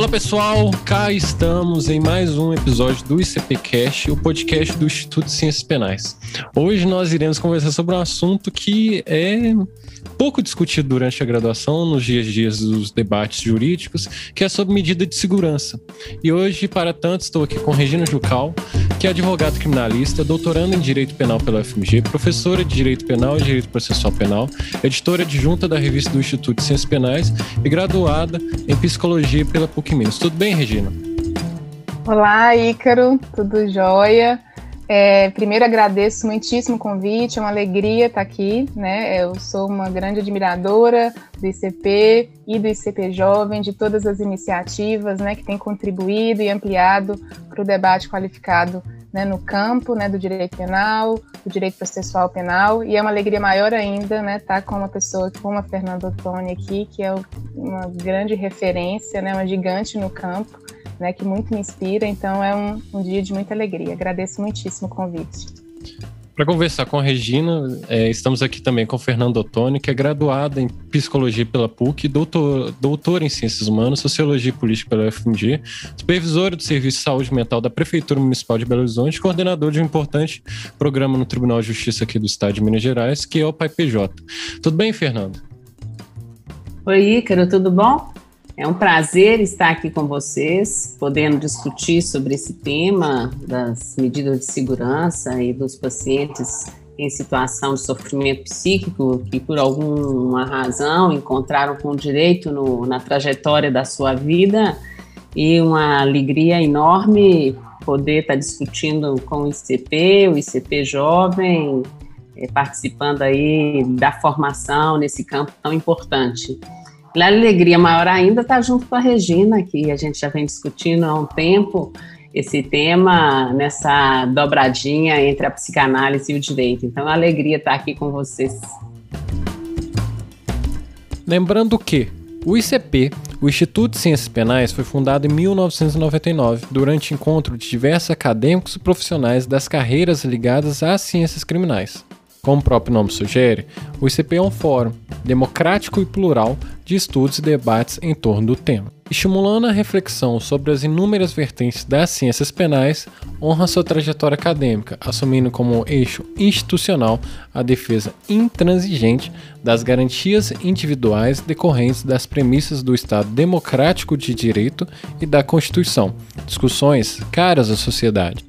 Olá pessoal, cá estamos em mais um episódio do ICPcast, o podcast do Instituto de Ciências Penais. Hoje nós iremos conversar sobre um assunto que é pouco discutido durante a graduação, nos dias a dias dos debates jurídicos, que é sobre medida de segurança. E hoje, para tanto, estou aqui com Regina Jucal, que é advogada criminalista, doutoranda em Direito Penal pela UFMG, professora de Direito Penal e Direito Processual Penal, editora adjunta da revista do Instituto de Ciências Penais e graduada em Psicologia pela PUC Minas. Tudo bem, Regina? Olá, Ícaro, tudo jóia? É, primeiro agradeço muitíssimo o convite, é uma alegria estar aqui, né? Eu sou uma grande admiradora do ICP e do ICP Jovem, de todas as iniciativas, né, que têm contribuído e ampliado para o debate qualificado né, no campo, né, do direito penal, do direito processual penal, e é uma alegria maior ainda, né, estar com uma pessoa como a Fernanda Ottoni aqui, que é uma grande referência, né, uma gigante no campo, né, que muito me inspira. Então é um, um dia de muita alegria. Agradeço muitíssimo o convite. Para conversar com a Regina, é, estamos aqui também com o Fernando Ottoni, que é graduada em Psicologia pela PUC, doutor, doutor em Ciências Humanas, Sociologia e Política pela UFMG, supervisor do Serviço de Saúde Mental da Prefeitura Municipal de Belo Horizonte, coordenador de um importante programa no Tribunal de Justiça aqui do Estado de Minas Gerais, que é o PAIPJ. Tudo bem, Fernando? Oi, Ícaro, tudo bom? É um prazer estar aqui com vocês, podendo discutir sobre esse tema das medidas de segurança e dos pacientes em situação de sofrimento psíquico que, por alguma razão, encontraram com direito no, na trajetória da sua vida e uma alegria enorme poder estar discutindo com o ICP, o ICP jovem, eh, participando aí da formação nesse campo tão importante. A alegria maior ainda está junto com a Regina, que a gente já vem discutindo há um tempo esse tema nessa dobradinha entre a psicanálise e o direito. Então, é a alegria estar aqui com vocês. Lembrando que o ICP, o Instituto de Ciências Penais, foi fundado em 1999, durante encontro de diversos acadêmicos e profissionais das carreiras ligadas às ciências criminais. Como o próprio nome sugere, o ICP é um fórum democrático e plural de estudos e debates em torno do tema. Estimulando a reflexão sobre as inúmeras vertentes das ciências penais, honra sua trajetória acadêmica, assumindo como eixo institucional a defesa intransigente das garantias individuais decorrentes das premissas do Estado democrático de direito e da Constituição, discussões caras à sociedade.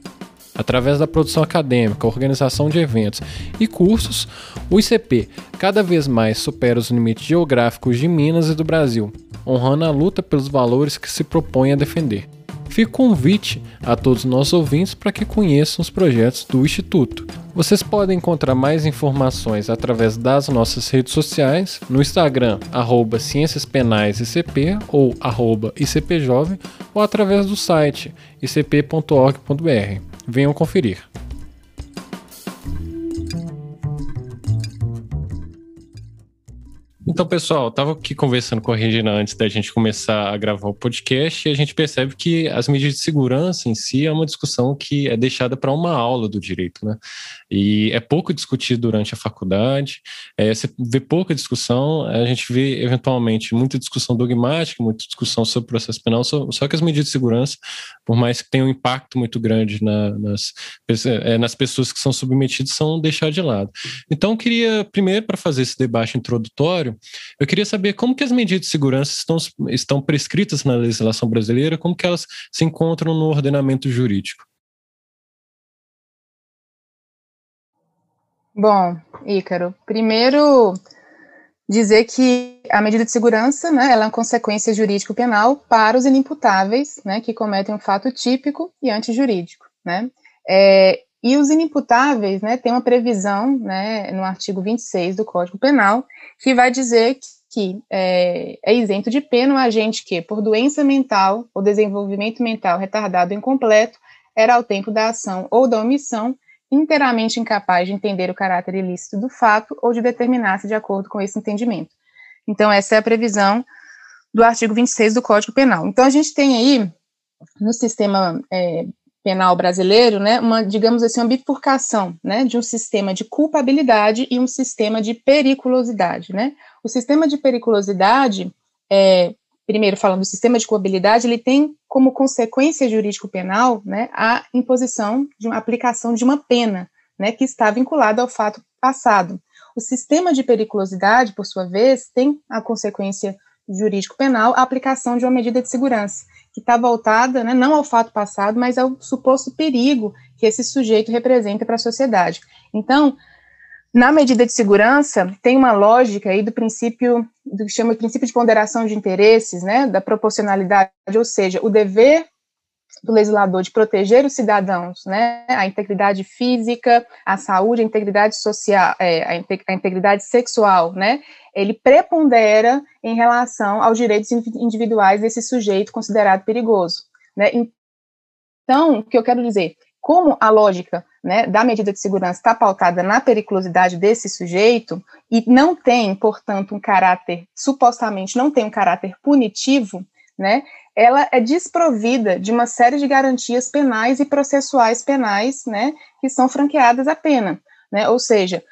Através da produção acadêmica, organização de eventos e cursos, o ICP cada vez mais supera os limites geográficos de Minas e do Brasil, honrando a luta pelos valores que se propõe a defender. Fica o convite a todos os nossos ouvintes para que conheçam os projetos do Instituto. Vocês podem encontrar mais informações através das nossas redes sociais, no Instagram, arroba Ciências Penais ICP ou arroba ICPjovem, ou através do site icp.org.br. Venham conferir. Então, pessoal, eu tava aqui conversando com a Regina antes da gente começar a gravar o podcast e a gente percebe que as medidas de segurança em si é uma discussão que é deixada para uma aula do direito, né? E é pouco discutido durante a faculdade, é, você vê pouca discussão, a gente vê eventualmente muita discussão dogmática, muita discussão sobre o processo penal, só, só que as medidas de segurança, por mais que tenham um impacto muito grande na, nas, é, nas pessoas que são submetidas, são deixadas de lado. Então, eu queria, primeiro, para fazer esse debate introdutório, eu queria saber como que as medidas de segurança estão, estão prescritas na legislação brasileira, como que elas se encontram no ordenamento jurídico. Bom, Ícaro, primeiro dizer que a medida de segurança, né, ela é uma consequência jurídico penal para os inimputáveis, né, que cometem um fato típico e antijurídico, né, é, e os inimputáveis, né, tem uma previsão, né, no artigo 26 do Código Penal, que vai dizer que, que é, é, isento de pena o agente que, por doença mental ou desenvolvimento mental retardado incompleto, era ao tempo da ação ou da omissão inteiramente incapaz de entender o caráter ilícito do fato ou de determinar-se de acordo com esse entendimento. Então, essa é a previsão do artigo 26 do Código Penal. Então, a gente tem aí, no sistema é, penal brasileiro, né, uma, digamos assim, uma bifurcação, né, de um sistema de culpabilidade e um sistema de periculosidade, né. O sistema de periculosidade é, primeiro falando do sistema de coabilidade, ele tem como consequência jurídico-penal, né, a imposição de uma aplicação de uma pena, né, que está vinculada ao fato passado. O sistema de periculosidade, por sua vez, tem a consequência jurídico-penal a aplicação de uma medida de segurança, que está voltada né, não ao fato passado, mas ao suposto perigo que esse sujeito representa para a sociedade. Então, na medida de segurança, tem uma lógica aí do princípio, do que chama de princípio de ponderação de interesses, né, da proporcionalidade, ou seja, o dever do legislador de proteger os cidadãos, né, a integridade física, a saúde, a integridade social, é, a, integridade sexual, né, ele prepondera em relação aos direitos individuais desse sujeito considerado perigoso, né. Então, o que eu quero dizer, como a lógica né, da medida de segurança está pautada na periculosidade desse sujeito e não tem, portanto, um caráter, supostamente não tem um caráter punitivo, né, ela é desprovida de uma série de garantias penais e processuais penais, né, que são franqueadas à pena, né, ou seja,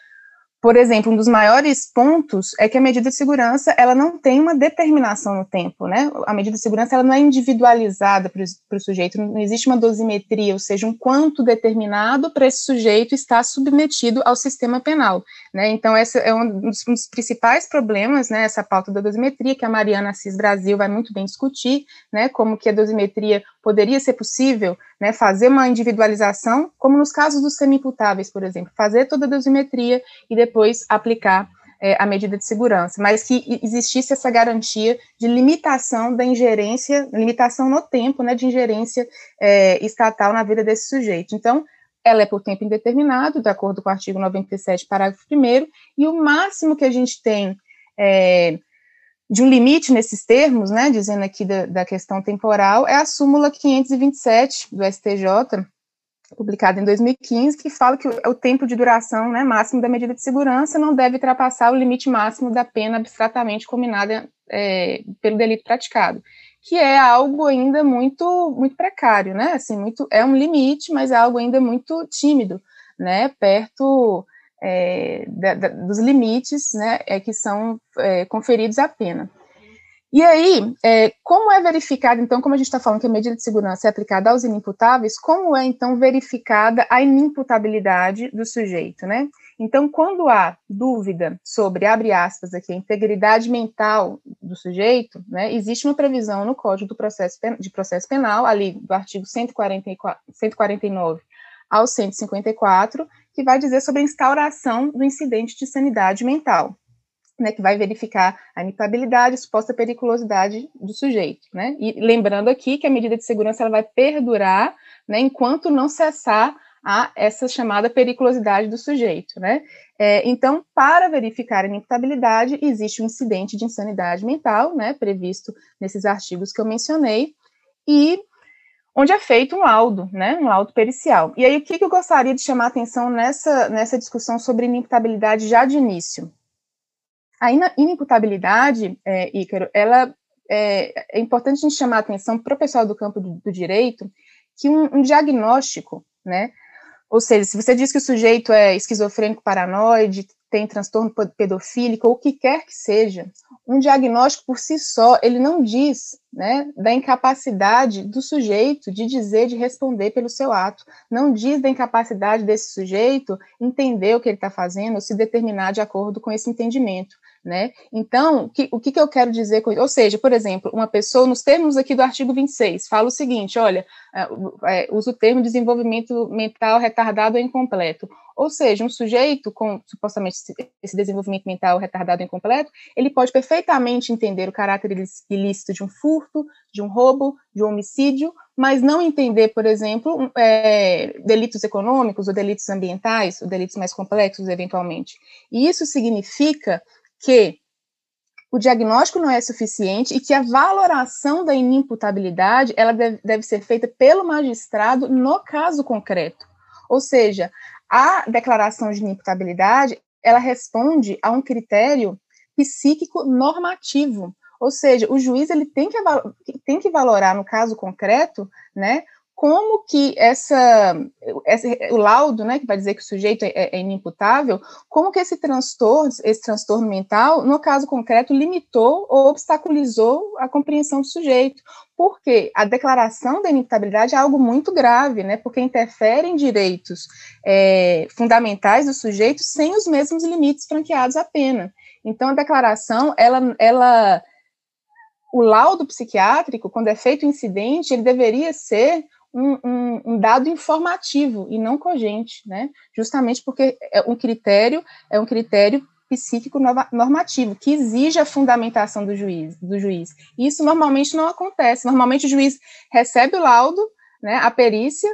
por exemplo, um dos maiores pontos é que a medida de segurança ela não tem uma determinação no tempo, né? A medida de segurança ela não é individualizada para o sujeito, não existe uma dosimetria, ou seja, um quanto determinado para esse sujeito estar submetido ao sistema penal, né? Então, esse é um dos, um dos principais problemas, né? Essa pauta da dosimetria que a Mariana Assis Brasil vai muito bem discutir, né? Como que a dosimetria poderia ser possível, né, fazer uma individualização, como nos casos dos semi-imputáveis, por exemplo, fazer toda a dosimetria e depois aplicar é, a medida de segurança, mas que existisse essa garantia de limitação da ingerência, limitação no tempo, né, de ingerência é, estatal na vida desse sujeito. Então, ela é por tempo indeterminado, de acordo com o artigo 97, parágrafo 1 e o máximo que a gente tem é, de um limite nesses termos, né, dizendo aqui da, da, questão temporal, é a súmula 527 do STJ, publicada em 2015, que fala que o, o tempo de duração né, máximo da medida de segurança não deve ultrapassar o limite máximo da pena abstratamente combinada é, pelo delito praticado, que é algo ainda muito muito precário, né, assim, muito, é um limite, mas é algo ainda muito tímido, né, perto é, da, da, dos limites né, é, que são é, conferidos à pena. E aí, é, como é verificado, então, como a gente está falando que a medida de segurança é aplicada aos inimputáveis, como é, então, verificada a inimputabilidade do sujeito, né? Então, quando há dúvida sobre, abre aspas aqui, a integridade mental do sujeito, né, existe uma previsão no Código do processo, de Processo Penal, ali do artigo 144, 149 ao 154, que vai dizer sobre a instauração do incidente de sanidade mental, né, que vai verificar a inipabilidade e suposta periculosidade do sujeito, né, e lembrando aqui que a medida de segurança ela vai perdurar, né, enquanto não cessar a essa chamada periculosidade do sujeito, né, é, então, para verificar a inimputabilidade, existe um incidente de insanidade mental, né, previsto nesses artigos que eu mencionei, e onde é feito um laudo, né, um laudo pericial. E aí, o que, eu gostaria de chamar a atenção nessa, nessa discussão sobre inimputabilidade já de início? A inimputabilidade, é, Ícaro, ela é, é, importante a gente chamar a atenção para o pessoal do campo do, do direito que um, um, diagnóstico, né, ou seja, se você diz que o sujeito é esquizofrênico paranoide, tem transtorno pedofílico, ou o que quer que seja, um diagnóstico por si só, ele não diz né, da incapacidade do sujeito de dizer, de responder pelo seu ato, não diz da incapacidade desse sujeito entender o que ele está fazendo ou se determinar de acordo com esse entendimento. Né? Então, que, o que, que, eu quero dizer com isso? Ou seja, por exemplo, uma pessoa, nos termos aqui do artigo 26, fala o seguinte: olha, é, é, usa o termo desenvolvimento mental retardado ou incompleto. Ou seja, um sujeito com supostamente esse desenvolvimento mental retardado incompleto, ele pode perfeitamente entender o caráter ilícito de um furto, de um roubo, de um homicídio, mas não entender, por exemplo, é, delitos econômicos ou delitos ambientais, ou delitos mais complexos, eventualmente. E isso significa que o diagnóstico não é suficiente e que a valoração da inimputabilidade ela deve, deve ser feita pelo magistrado no caso concreto. Ou seja, a declaração de inimputabilidade, ela responde a um critério psíquico normativo, ou seja, o juiz ele tem que, tem que valorar no caso concreto, né, como que essa, o laudo, né, que vai dizer que o sujeito é, é, inimputável, como que esse transtorno, esse transtorno mental, no caso concreto, limitou ou obstaculizou a compreensão do sujeito, porque a declaração da inimputabilidade é algo muito grave, né, porque interfere em direitos é, fundamentais do sujeito sem os mesmos limites franqueados à pena. Então, a declaração, ela, ela o laudo psiquiátrico, quando é feito o incidente, ele deveria ser um, um, um, dado informativo e não cogente, né? Justamente porque é um critério é um critério psíquico normativo que exige a fundamentação do juiz, do juiz. Isso normalmente não acontece. Normalmente o juiz recebe o laudo, né, a perícia,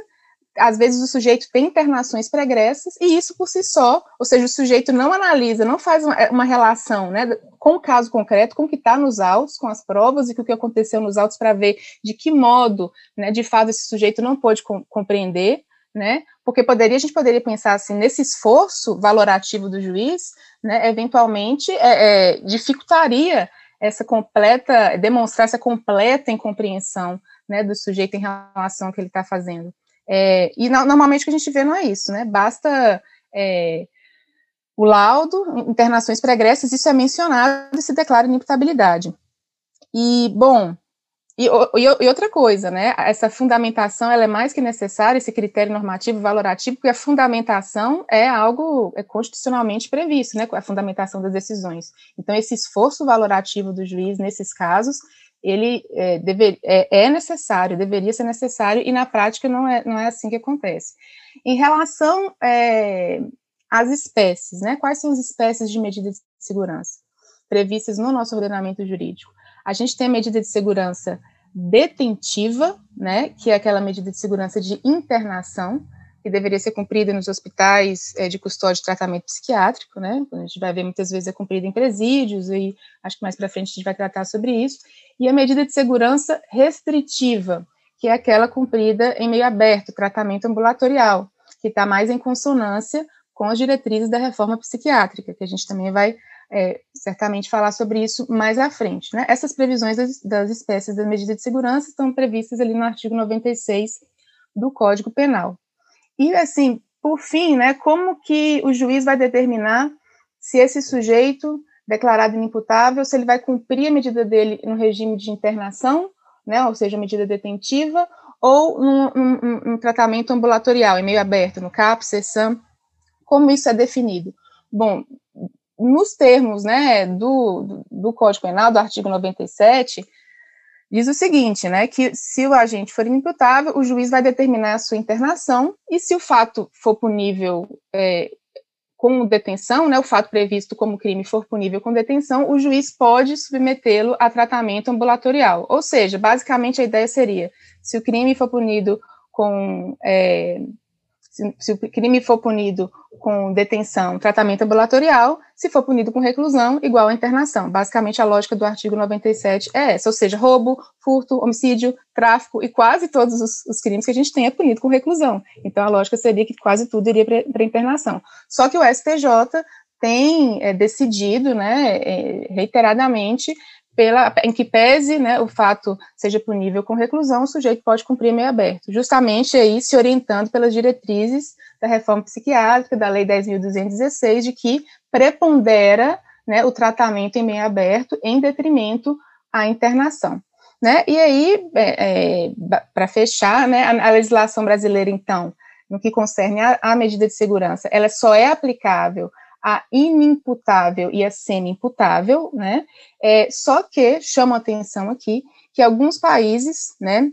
às vezes o sujeito tem internações pregressas, e isso por si só, ou seja, o sujeito não analisa, não faz uma, uma relação né, com o caso concreto, com o que está nos autos, com as provas e com o que aconteceu nos autos, para ver de que modo, né, de fato, esse sujeito não pôde com, compreender, né, porque poderia, a gente poderia pensar assim, nesse esforço valorativo do juiz, né, eventualmente é, é, dificultaria essa completa, demonstrar essa completa incompreensão né, do sujeito em relação ao que ele está fazendo. É, e normalmente o que a gente vê não é isso, né? Basta é, o laudo, internações pregressas, isso é mencionado e se declara inimputabilidade. E, bom, e, e, outra coisa, né? Essa fundamentação ela é mais que necessária, esse critério normativo valorativo, porque a fundamentação é algo é constitucionalmente previsto, né? A fundamentação das decisões. Então, esse esforço valorativo do juiz nesses casos ele é, dever, é, é, necessário, deveria ser necessário, e na prática não é, não é assim que acontece. Em relação é, às espécies, né, quais são as espécies de medida de segurança previstas no nosso ordenamento jurídico? A gente tem a medida de segurança detentiva, né, que é aquela medida de segurança de internação, que deveria ser cumprida nos hospitais é, de custódia e tratamento psiquiátrico, né? A gente vai ver muitas vezes é cumprida em presídios, e acho que mais para frente a gente vai tratar sobre isso. E a medida de segurança restritiva, que é aquela cumprida em meio aberto, tratamento ambulatorial, que está mais em consonância com as diretrizes da reforma psiquiátrica, que a gente também vai é, certamente falar sobre isso mais à frente. Né? Essas previsões das, das espécies da medida de segurança estão previstas ali no artigo 96 do Código Penal. E, assim, por fim, né, como que o juiz vai determinar se esse sujeito declarado inimputável, se ele vai cumprir a medida dele no regime de internação, né, ou seja, medida detentiva, ou num tratamento ambulatorial, em meio aberto, no CAP, CESAM, como isso é definido? Bom, nos termos né, do, do, do Código Penal, do artigo 97, diz o seguinte, né, que se o agente for imputável, o juiz vai determinar a sua internação, e se o fato for punível é, com detenção, né, o fato previsto como crime for punível com detenção, o juiz pode submetê-lo a tratamento ambulatorial. Ou seja, basicamente a ideia seria, se o crime for punido com é, se, se, o crime for punido com detenção, tratamento ambulatorial, se for punido com reclusão, igual a internação. Basicamente, a lógica do artigo 97 é essa, ou seja, roubo, furto, homicídio, tráfico e quase todos os, os crimes que a gente tem é punido com reclusão. Então, a lógica seria que quase tudo iria para internação. Só que o STJ tem é, decidido, né, é, reiteradamente, pela, em que pese né, o fato seja punível com reclusão, o sujeito pode cumprir meio aberto, justamente aí se orientando pelas diretrizes da reforma psiquiátrica, da Lei 10.216, de que prepondera né, o tratamento em meio aberto em detrimento à internação. Né? E aí, é, é, para fechar, né, a, a, legislação brasileira, então, no que concerne à medida de segurança, ela só é aplicável a inimputável e a semi-imputável, né? É, só que chama atenção aqui que alguns países, né,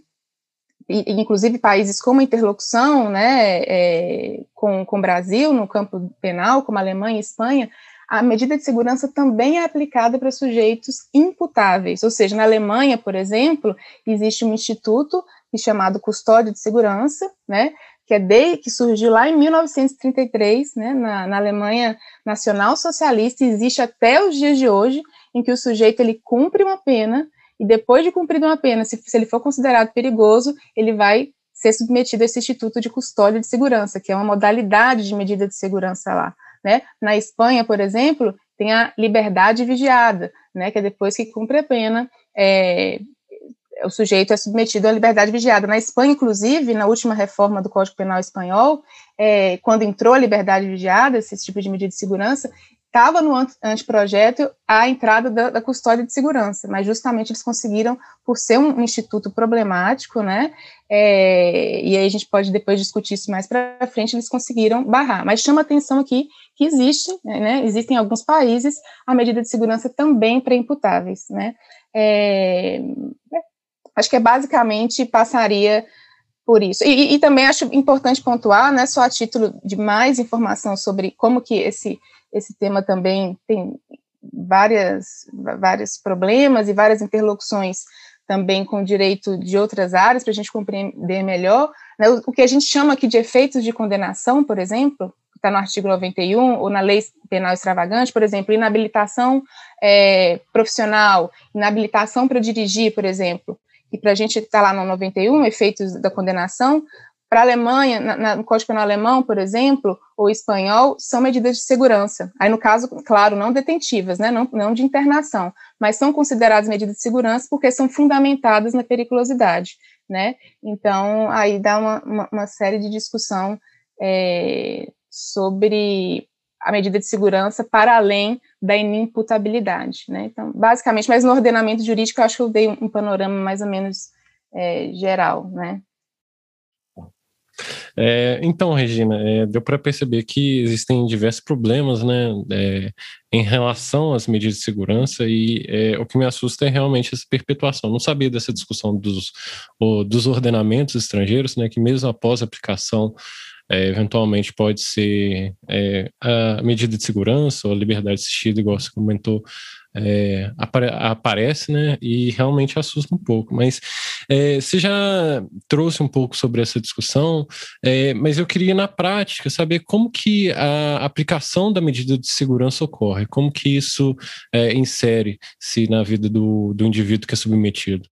inclusive países com uma interlocução, né, é, com, com o Brasil no campo penal, como a Alemanha e Espanha, a medida de segurança também é aplicada para sujeitos imputáveis, ou seja, na Alemanha, por exemplo, existe um instituto chamado Custódia de Segurança, né, que é de, que surgiu lá em 1933, né, na, na Alemanha Nacional Socialista, existe até os dias de hoje, em que o sujeito ele cumpre uma pena e depois de cumprir uma pena, se, se ele for considerado perigoso, ele vai ser submetido a esse instituto de custódia de segurança, que é uma modalidade de medida de segurança lá, né? Na Espanha, por exemplo, tem a liberdade vigiada, né? Que é depois que cumpre a pena, é, o sujeito é submetido à liberdade vigiada. Na Espanha, inclusive, na última reforma do Código Penal espanhol, é, quando entrou a liberdade vigiada, esse tipo de medida de segurança, estava no anteprojeto a entrada da, da, custódia de segurança, mas justamente eles conseguiram, por ser um instituto problemático, né, é, e aí a gente pode depois discutir isso mais para frente, eles conseguiram barrar. Mas chama atenção aqui que existe, né, existem em alguns países a medida de segurança também pré-imputáveis, né, é, acho que é basicamente passaria por isso. E, e, também acho importante pontuar, né, só a título de mais informação sobre como que esse esse tema também tem várias, vários problemas e várias interlocuções também com direito de outras áreas, para a gente compreender melhor. Né, o, o, que a gente chama aqui de efeitos de condenação, por exemplo, está no artigo 91, ou na lei penal extravagante, por exemplo, inabilitação é, profissional, inabilitação para dirigir, por exemplo, e para a gente está lá no 91, efeitos da condenação, para a Alemanha, na, na, no Código Penal alemão, por exemplo, ou espanhol, são medidas de segurança. Aí, no caso, claro, não detentivas, né, não, não de internação, mas são consideradas medidas de segurança porque são fundamentadas na periculosidade, né? Então, aí dá uma, uma, uma série de discussão é, sobre a medida de segurança para além da inimputabilidade, né? Então, basicamente, mas no ordenamento jurídico, eu acho que eu dei um, panorama mais ou menos é, geral, né? É, então, Regina, é, deu para perceber que existem diversos problemas né, é, em relação às medidas de segurança e é, o que me assusta é realmente essa perpetuação. Não sabia dessa discussão dos, o, dos ordenamentos estrangeiros, né, que mesmo após a aplicação é, eventualmente pode ser é, a medida de segurança ou a liberdade assistida, igual você comentou, é, apare aparece, né? E realmente assusta um pouco. Mas é, você já trouxe um pouco sobre essa discussão, é, mas eu queria na prática saber como que a aplicação da medida de segurança ocorre, como que isso é, insere-se na vida do, do indivíduo que é submetido.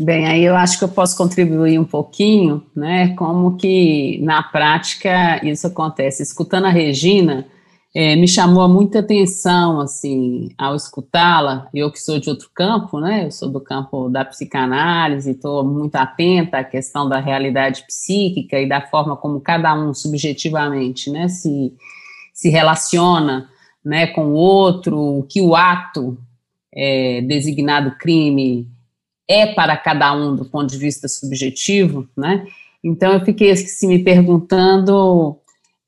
Bem, aí eu acho que eu posso contribuir um pouquinho, né? Como que na prática isso acontece. Escutando a Regina, é, me chamou muita atenção, assim, ao escutá-la, eu que sou de outro campo, né, eu sou do campo da psicanálise, estou muito atenta à questão da realidade psíquica e da forma como cada um subjetivamente, né, se, se relaciona, né, com o outro, o que o ato é, designado crime é para cada um do ponto de vista subjetivo, né, então eu fiquei assim, me perguntando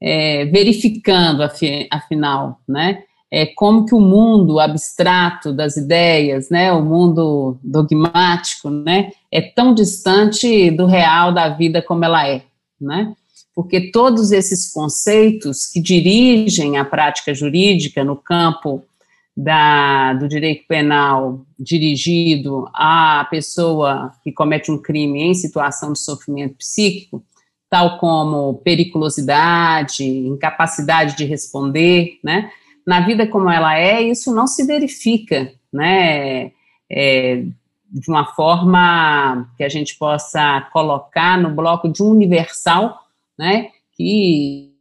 é, verificando, afinal, né, é, como que o mundo abstrato das ideias, né, o mundo dogmático, né, é tão distante do real da vida como ela é, né, porque todos esses conceitos que dirigem a prática jurídica no campo da, do direito penal dirigido à pessoa que comete um crime em situação de sofrimento psíquico, tal como periculosidade, incapacidade de responder, né? Na vida como ela é, isso não se verifica, né? É, de uma forma que a gente possa colocar no bloco de um universal, né? Que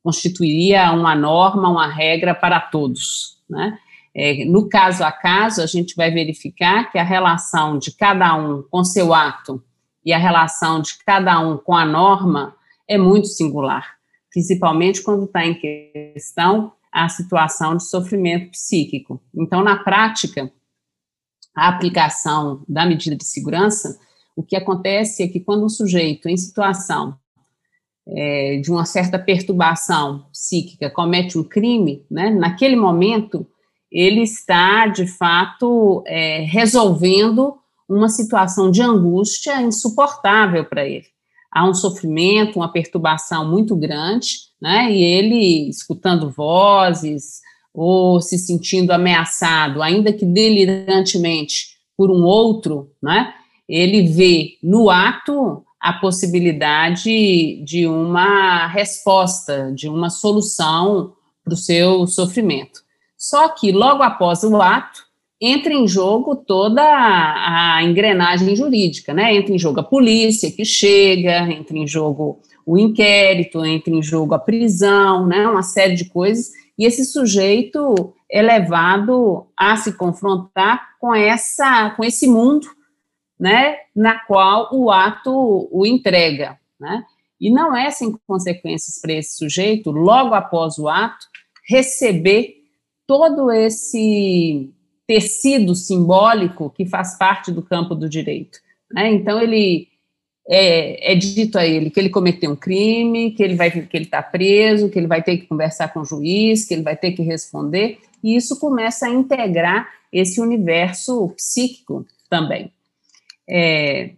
constituiria uma norma, uma regra para todos, né? É, no caso a caso, a gente vai verificar que a relação de cada um com seu ato e a relação de cada um com a norma é muito singular, principalmente quando está em questão a situação de sofrimento psíquico. Então, na prática, a aplicação da medida de segurança, o que acontece é que quando um sujeito em situação é, de uma certa perturbação psíquica comete um crime, né, naquele momento ele está, de fato, é, resolvendo uma situação de angústia insuportável para ele. Há um sofrimento, uma perturbação muito grande, né? E ele escutando vozes ou se sentindo ameaçado, ainda que delirantemente, por um outro, né? Ele vê no ato a possibilidade de uma resposta, de uma solução para o seu sofrimento. Só que logo após o ato, entra em jogo toda a, engrenagem jurídica, né? Entra em jogo a polícia que chega, entra em jogo o inquérito, entra em jogo a prisão, né? Uma série de coisas. E esse sujeito é levado a se confrontar com essa, com esse mundo né, na qual o ato o entrega, né? E não é sem consequências para esse sujeito, logo após o ato, receber todo esse tecido simbólico que faz parte do campo do direito. Né? Então, ele é, é, dito a ele que ele cometeu um crime, que ele vai que ele está preso, que ele vai ter que conversar com o juiz, que ele vai ter que responder, e isso começa a integrar esse universo psíquico também. É,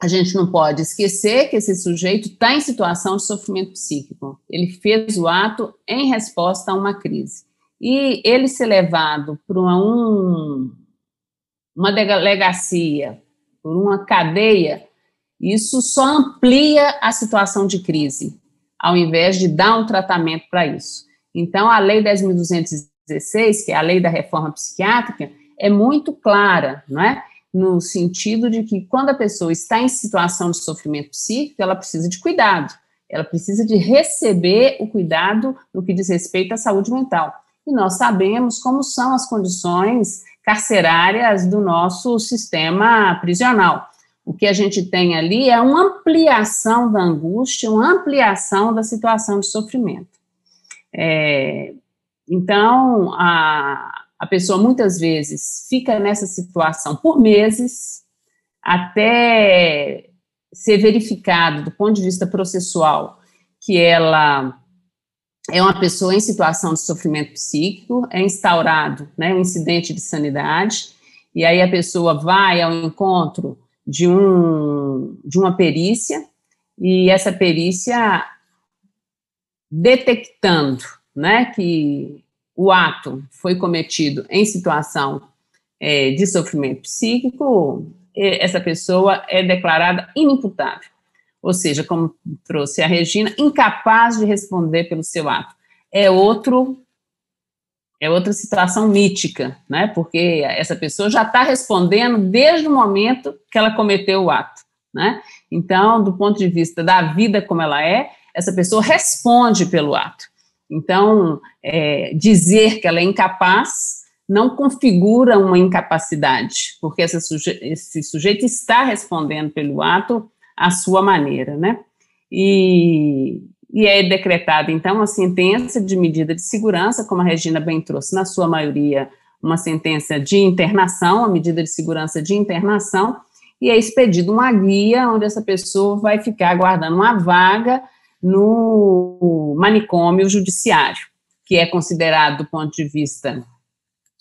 a gente não pode esquecer que esse sujeito está em situação de sofrimento psíquico. Ele fez o ato em resposta a uma crise. E ele ser levado para um, uma delegacia, por uma cadeia, isso só amplia a situação de crise, ao invés de dar um tratamento para isso. Então, a Lei 10.216, que é a lei da reforma psiquiátrica, é muito clara, não é? no sentido de que quando a pessoa está em situação de sofrimento psíquico, ela precisa de cuidado, ela precisa de receber o cuidado no que diz respeito à saúde mental. E nós sabemos como são as condições carcerárias do nosso sistema prisional. O que a gente tem ali é uma ampliação da angústia, uma ampliação da situação de sofrimento. É, então, a, a pessoa muitas vezes fica nessa situação por meses, até ser verificado do ponto de vista processual que ela é uma pessoa em situação de sofrimento psíquico, é instaurado né, um incidente de sanidade, e aí a pessoa vai ao encontro de, um, de uma perícia, e essa perícia detectando né, que o ato foi cometido em situação é, de sofrimento psíquico, essa pessoa é declarada inimputável. Ou seja, como trouxe a Regina, incapaz de responder pelo seu ato. É outro é outra situação mítica, né? Porque essa pessoa já está respondendo desde o momento que ela cometeu o ato, né? Então, do ponto de vista da vida como ela é, essa pessoa responde pelo ato. Então, é, dizer que ela é incapaz não configura uma incapacidade, porque suje esse sujeito está respondendo pelo ato à sua maneira, né? E, e é decretada, então, uma sentença de medida de segurança, como a Regina bem trouxe, na sua maioria, uma sentença de internação, a medida de segurança de internação, e é expedida uma guia onde essa pessoa vai ficar aguardando uma vaga no manicômio judiciário, que é considerado, do ponto de vista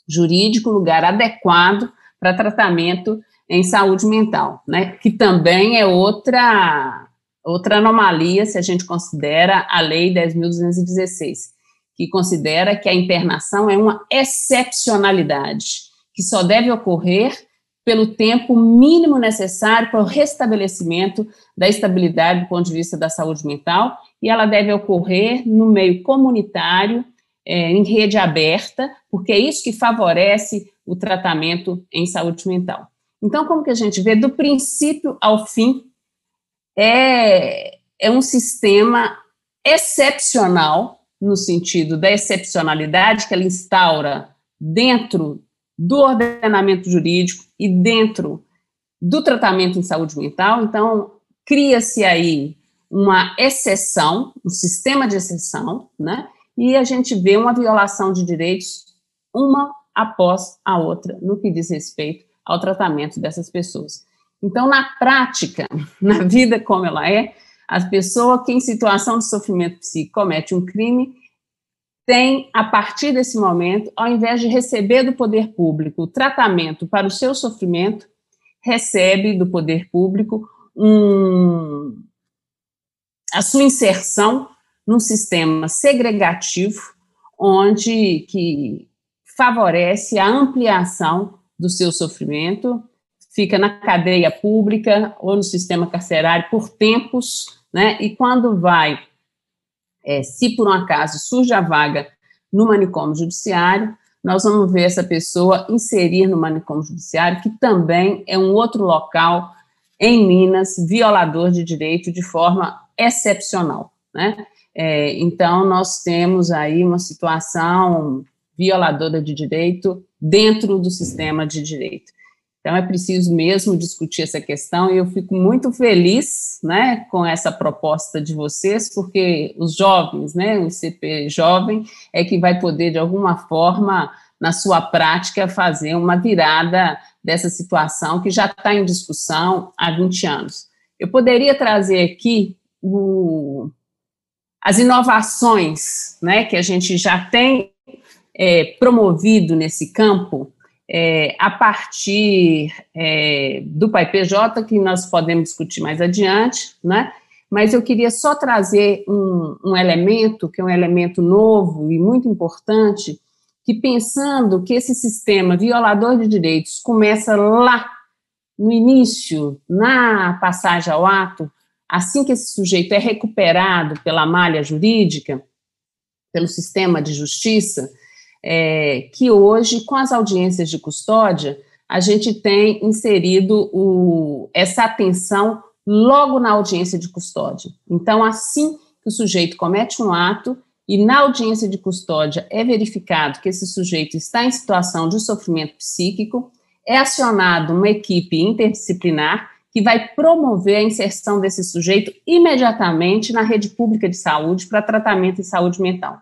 jurídico, lugar adequado para tratamento em saúde mental, né? Que também é outra outra anomalia se a gente considera a lei 10.216, que considera que a internação é uma excepcionalidade, que só deve ocorrer pelo tempo mínimo necessário para o restabelecimento da estabilidade do ponto de vista da saúde mental, e ela deve ocorrer no meio comunitário, é, em rede aberta, porque é isso que favorece o tratamento em saúde mental. Então, como que a gente vê, do princípio ao fim, é, é um sistema excepcional, no sentido da excepcionalidade que ela instaura dentro do ordenamento jurídico e dentro do tratamento em saúde mental. Então, cria-se aí uma exceção, um sistema de exceção, né? E a gente vê uma violação de direitos uma após a outra no que diz respeito ao tratamento dessas pessoas. Então, na prática, na vida como ela é, a pessoa que em situação de sofrimento psíquico comete um crime, tem, a partir desse momento, ao invés de receber do poder público tratamento para o seu sofrimento, recebe do poder público um, a sua inserção num sistema segregativo, onde que favorece a ampliação do seu sofrimento, fica na cadeia pública ou no sistema carcerário por tempos, né? E quando vai é, se por um acaso surge a vaga no manicômio judiciário, nós vamos ver essa pessoa inserir no manicômio judiciário, que também é um outro local em Minas violador de direito de forma excepcional, né? É, então, nós temos aí uma situação violadora de direito dentro do sistema de direito. Então é preciso mesmo discutir essa questão e eu fico muito feliz, né, com essa proposta de vocês, porque os jovens, né, o ICP jovem é que vai poder de alguma forma na sua prática fazer uma virada dessa situação que já está em discussão há 20 anos. Eu poderia trazer aqui o, as inovações, né, que a gente já tem é, promovido nesse campo é, a partir é, do PAIPJ, que nós podemos discutir mais adiante, né? Mas eu queria só trazer um, um elemento, que é um elemento novo e muito importante, que pensando que esse sistema violador de direitos começa lá no início, na passagem ao ato, assim que esse sujeito é recuperado pela malha jurídica, pelo sistema de justiça, é, que hoje, com as audiências de custódia, a gente tem inserido o, essa atenção logo na audiência de custódia. Então, assim que o sujeito comete um ato e na audiência de custódia é verificado que esse sujeito está em situação de sofrimento psíquico, é acionado uma equipe interdisciplinar que vai promover a inserção desse sujeito imediatamente na rede pública de saúde para tratamento em saúde mental.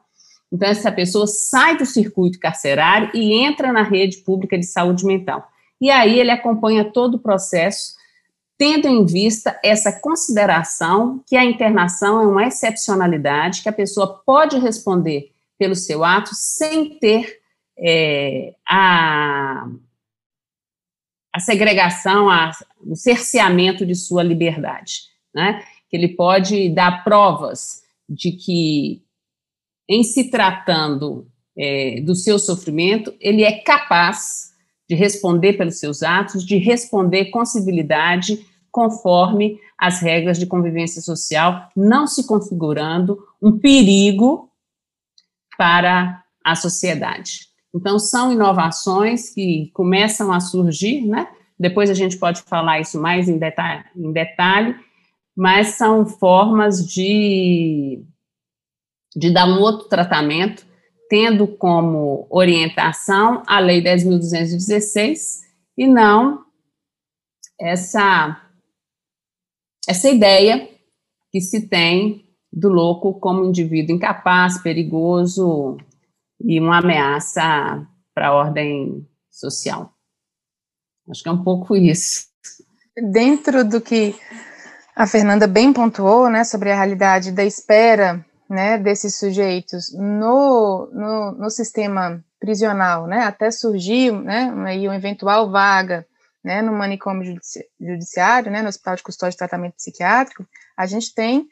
Então, essa pessoa sai do circuito carcerário e entra na rede pública de saúde mental. E aí ele acompanha todo o processo, tendo em vista essa consideração que a internação é uma excepcionalidade, que a pessoa pode responder pelo seu ato sem ter é, a, a segregação, a, o cerceamento de sua liberdade, né? Que ele pode dar provas de que em se tratando é, do seu sofrimento, ele é capaz de responder pelos seus atos, de responder com civilidade, conforme as regras de convivência social, não se configurando um perigo para a sociedade. Então, são inovações que começam a surgir, né? Depois a gente pode falar isso mais em detalhe, em detalhe mas são formas de de dar um outro tratamento, tendo como orientação a Lei 10.216 e não essa, essa ideia que se tem do louco como indivíduo incapaz, perigoso e uma ameaça para a ordem social. Acho que é um pouco isso. Dentro do que a Fernanda bem pontuou, né, sobre a realidade da espera né, desses sujeitos no, no, no, sistema prisional, né, até surgir, né, aí uma eventual vaga, né, no manicômio judiciário, né, no Hospital de Custódia e Tratamento Psiquiátrico, a gente tem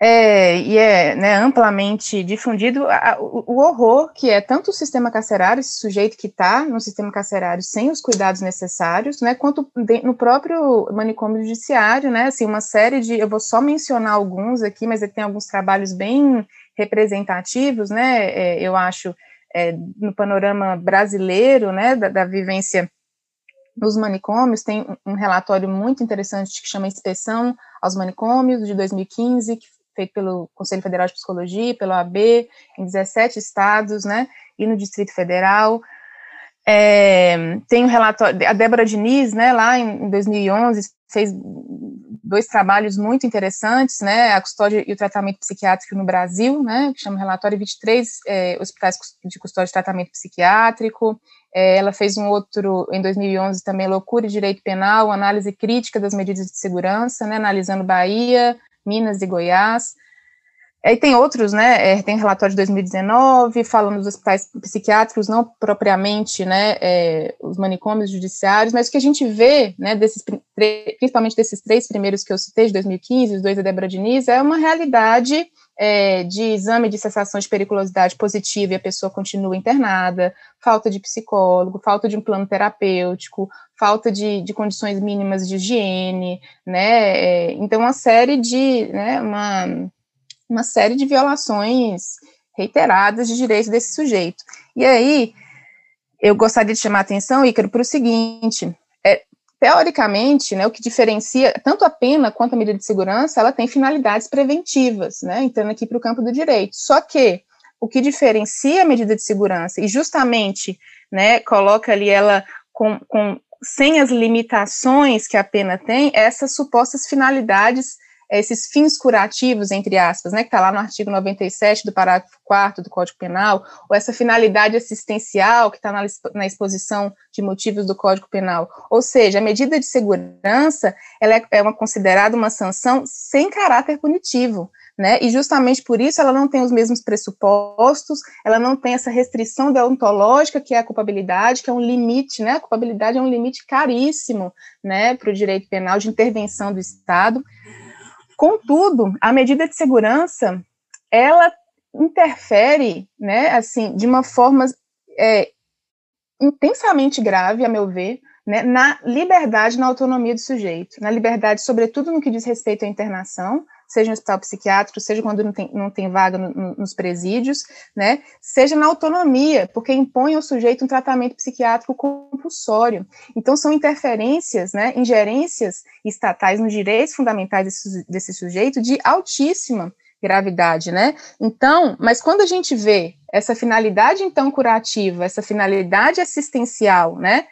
é, e é né, amplamente difundido. A, o, o, horror que é tanto o sistema carcerário, esse sujeito que está no sistema carcerário sem os cuidados necessários, né, quanto de, no próprio manicômio judiciário, né, assim, uma série de, eu vou só mencionar alguns aqui, mas ele tem alguns trabalhos bem representativos, né, é, eu acho, é, no panorama brasileiro, né, da, da vivência nos manicômios, tem um relatório muito interessante que chama Inspeção aos Manicômios, de 2015, que feito pelo Conselho Federal de Psicologia, pelo AB, em 17 estados, né, e no Distrito Federal. É, tem um relatório, a Débora Diniz, né, lá em 2011, fez dois trabalhos muito interessantes, né, a custódia e o tratamento psiquiátrico no Brasil, né, que chama relatório 23 é, hospitais de custódia e tratamento psiquiátrico, é, ela fez um outro, em 2011, também, Loucura e Direito Penal, análise crítica das medidas de segurança, né, analisando Bahia, Minas e Goiás. Aí tem outros, né, é, tem relatório de 2019, falando dos hospitais psiquiátricos, não propriamente, né, é, os manicômios judiciários, mas o que a gente vê, né, desses, principalmente desses três primeiros que eu citei, de 2015, os dois da Débora Diniz, é uma realidade é, de exame de cessação de periculosidade positiva e a pessoa continua internada, falta de psicólogo, falta de um plano terapêutico, falta de, de condições mínimas de higiene, né, é, então uma série de, né, uma, uma série de violações reiteradas de direitos desse sujeito. E aí, eu gostaria de chamar a atenção, Ícaro, para o seguinte, teoricamente, né, o que diferencia tanto a pena quanto a medida de segurança, ela tem finalidades preventivas, né, entrando aqui para o campo do direito. Só que o que diferencia a medida de segurança e justamente, né, coloca ali ela com, com, sem as limitações que a pena tem, essas supostas finalidades esses fins curativos, entre aspas, né, que está lá no artigo 97 do parágrafo 4 do Código Penal, ou essa finalidade assistencial que está na, na, exposição de motivos do Código Penal. Ou seja, a medida de segurança ela é, é uma, considerada uma sanção sem caráter punitivo. Né? E justamente por isso ela não tem os mesmos pressupostos, ela não tem essa restrição deontológica que é a culpabilidade, que é um limite, né? A culpabilidade é um limite caríssimo, né, para o direito penal de intervenção do Estado. Contudo, a medida de segurança, ela interfere, né, assim, de uma forma é, intensamente grave, a meu ver, né, na liberdade, na autonomia do sujeito, na liberdade, sobretudo no que diz respeito à internação, seja no hospital psiquiátrico, seja quando não tem, não tem vaga no, no, nos presídios, né, seja na autonomia, porque impõe ao sujeito um tratamento psiquiátrico compulsório. Então, são interferências, né, ingerências estatais nos direitos fundamentais desse, desse sujeito de altíssima gravidade, né? Então, mas quando a gente vê essa finalidade então curativa, essa finalidade assistencial, né,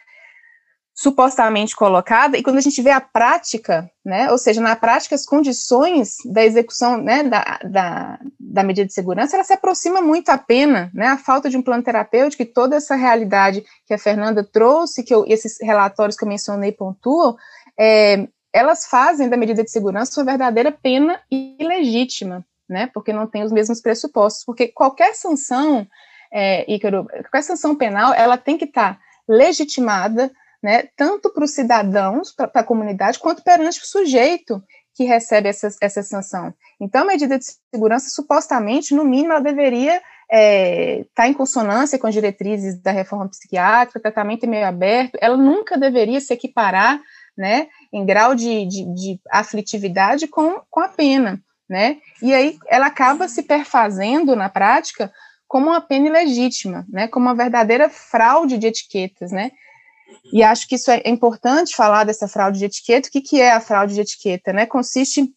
supostamente colocada, e quando a gente vê a prática, né, ou seja, na prática as condições da execução, né, da, da, da medida de segurança, ela se aproxima muito à pena, né, a falta de um plano terapêutico e toda essa realidade que a Fernanda trouxe, que eu, esses relatórios que eu mencionei pontuam, é, elas fazem da medida de segurança uma verdadeira pena ilegítima, né, porque não tem os mesmos pressupostos, porque qualquer sanção, é, qualquer sanção penal, ela tem que estar tá legitimada, né, tanto para os cidadãos, para a comunidade, quanto perante o sujeito que recebe essa, essa sanção. Então, a medida de segurança, supostamente, no mínimo, ela deveria estar é, tá em consonância com as diretrizes da reforma psiquiátrica, tratamento meio aberto, ela nunca deveria se equiparar, né, em grau de, de, de aflitividade com, com a pena, né, e aí ela acaba se perfazendo na prática como uma pena ilegítima, né, como uma verdadeira fraude de etiquetas, né, e acho que isso é importante falar dessa fraude de etiqueta. O que, que é a fraude de etiqueta? Né? Consiste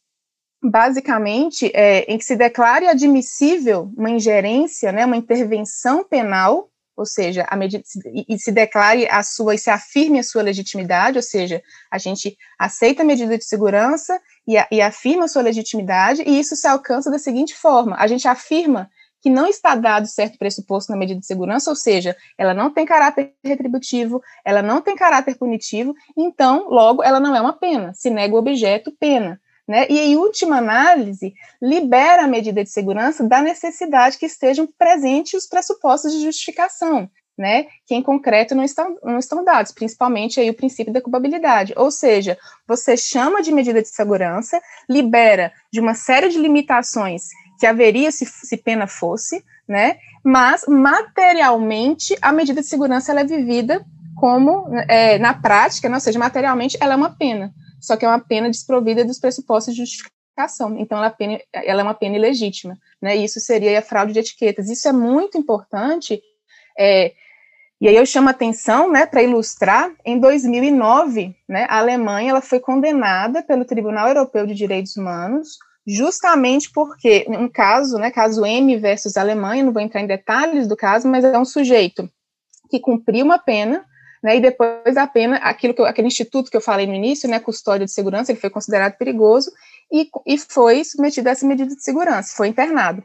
basicamente é, em que se declare admissível uma ingerência, né, uma intervenção penal, ou seja, a e, e se declare a sua e se afirme a sua legitimidade, ou seja, a gente aceita a medida de segurança e, a, e afirma a sua legitimidade, e isso se alcança da seguinte forma: a gente afirma que não está dado certo pressuposto na medida de segurança, ou seja, ela não tem caráter retributivo, ela não tem caráter punitivo, então, logo, ela não é uma pena, se nega o objeto, pena. Né? E, em última análise, libera a medida de segurança da necessidade que estejam presentes os pressupostos de justificação, né, que em concreto não estão, não estão dados, principalmente aí o princípio da culpabilidade. Ou seja, você chama de medida de segurança, libera de uma série de limitações que haveria se, se pena fosse, né? Mas materialmente a medida de segurança ela é vivida como é, na prática, né? ou seja, materialmente ela é uma pena, só que é uma pena desprovida dos pressupostos de justificação. Então ela é, pena, ela é uma pena ilegítima, né? Isso seria a fraude de etiquetas. Isso é muito importante. É, e aí eu chamo a atenção, né, para ilustrar, em 2009, né, a Alemanha ela foi condenada pelo Tribunal Europeu de Direitos Humanos justamente porque, um caso, né, caso M versus Alemanha, não vou entrar em detalhes do caso, mas é um sujeito que cumpriu uma pena, né, e depois da pena, aquilo que eu, aquele instituto que eu falei no início, né, custódia de segurança, ele foi considerado perigoso e, e foi submetido a essa medida de segurança, foi internado.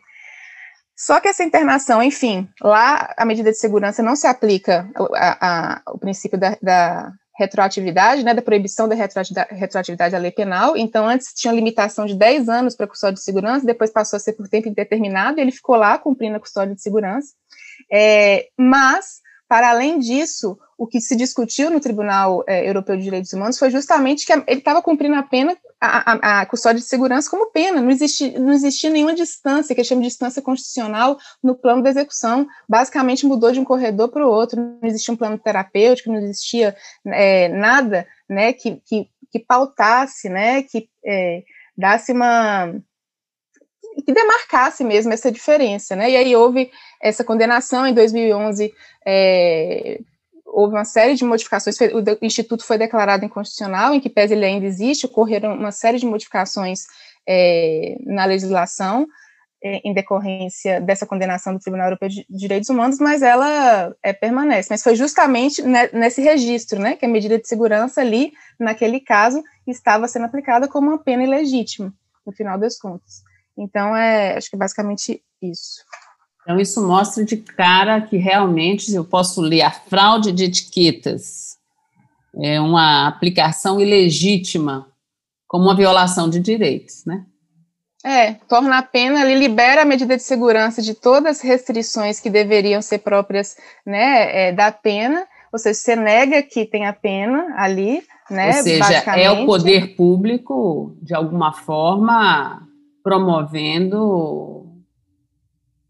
Só que essa internação, enfim, lá a medida de segurança não se aplica a, a, o princípio da, da retroatividade, né, da proibição da retroatividade da lei penal. Então, antes tinha limitação de 10 anos para custódia de segurança, depois passou a ser por tempo indeterminado, e ele ficou lá cumprindo a custódia de segurança. É, mas, para além disso, o que se discutiu no Tribunal é, Europeu de Direitos Humanos foi justamente que ele estava cumprindo a pena, a, a, custódia de segurança como pena, não existia, não existia nenhuma distância, que chama de distância constitucional no plano da execução, basicamente mudou de um corredor para o outro, não existia um plano terapêutico, não existia é, nada, né, que, que, que, pautasse, né, que é, desse uma que demarcasse mesmo essa diferença, né? E aí houve essa condenação em 2011 é, houve uma série de modificações, o Instituto foi declarado inconstitucional, em que pese ele ainda existe, ocorreram uma série de modificações é, na legislação, é, em decorrência dessa condenação do Tribunal Europeu de Direitos Humanos, mas ela é, permanece. Mas foi justamente nesse registro, né, que a medida de segurança ali, naquele caso, estava sendo aplicada como uma pena ilegítima, no final das contas. Então, é, acho que é basicamente isso. Então, isso mostra de cara que realmente eu posso ler a fraude de etiquetas, é uma aplicação ilegítima, como uma violação de direitos, né? É, torna a pena, ele libera a medida de segurança de todas as restrições que deveriam ser próprias né, é, da pena, ou seja, você nega que tem a pena ali, né? Ou seja, é o poder público, de alguma forma, promovendo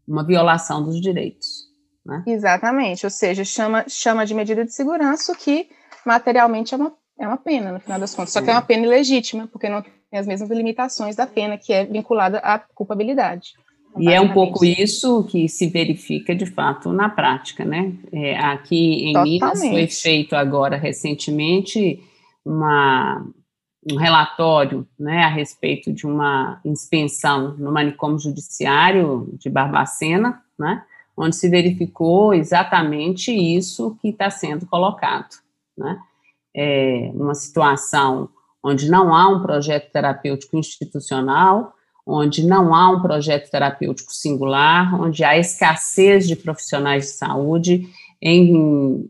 uma violação dos direitos. Né? Exatamente, ou seja, chama, chama de medida de segurança o que materialmente é uma, é uma pena, no final das contas, só que é uma pena ilegítima, porque não tem as mesmas limitações da pena, que é vinculada à culpabilidade. E é um pouco isso que se verifica de fato na prática, né? É, aqui em Totalmente. Minas foi feito agora recentemente uma, um relatório né, a respeito de uma inspeção no manicômio judiciário de Barbacena, né, onde se verificou exatamente isso que está sendo colocado. Né? É uma situação onde não há um projeto terapêutico institucional, onde não há um projeto terapêutico singular, onde há escassez de profissionais de saúde em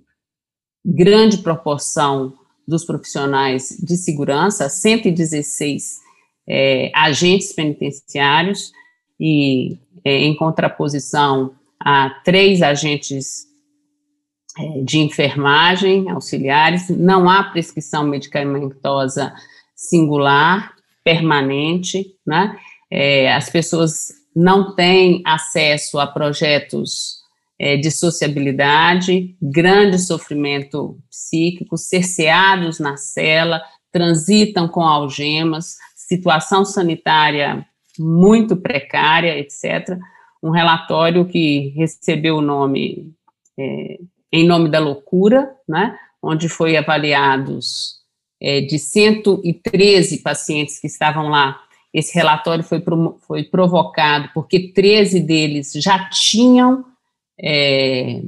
grande proporção dos profissionais de segurança, 116 é, agentes penitenciários, e é, em contraposição a três agentes é, de enfermagem auxiliares, não há prescrição medicamentosa singular, permanente, né? É, as pessoas não têm acesso a projetos é, de sociabilidade, grande sofrimento psíquico, cerceados na cela, transitam com algemas, situação sanitária muito precária, etc. Um relatório que recebeu o nome é, em nome da loucura, né, onde foi avaliados é, de 113 pacientes que estavam lá. Esse relatório foi, foi provocado porque 13 deles já tinham é,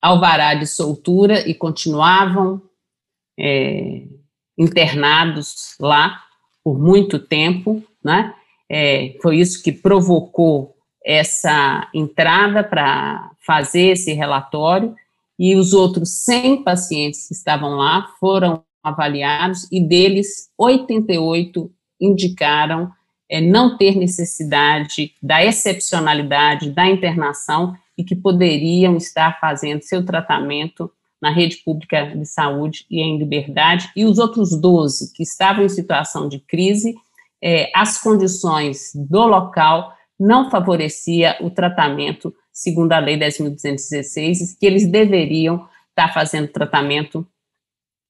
alvará de soltura e continuavam é, internados lá por muito tempo, né? É, foi isso que provocou essa entrada para fazer esse relatório e os outros 100 pacientes que estavam lá foram avaliados e deles 88 indicaram é, não ter necessidade da excepcionalidade da internação e que poderiam estar fazendo seu tratamento na rede pública de saúde e em liberdade, e os outros 12 que estavam em situação de crise, é, as condições do local não favorecia o tratamento segundo a lei 10.216, que eles deveriam estar fazendo tratamento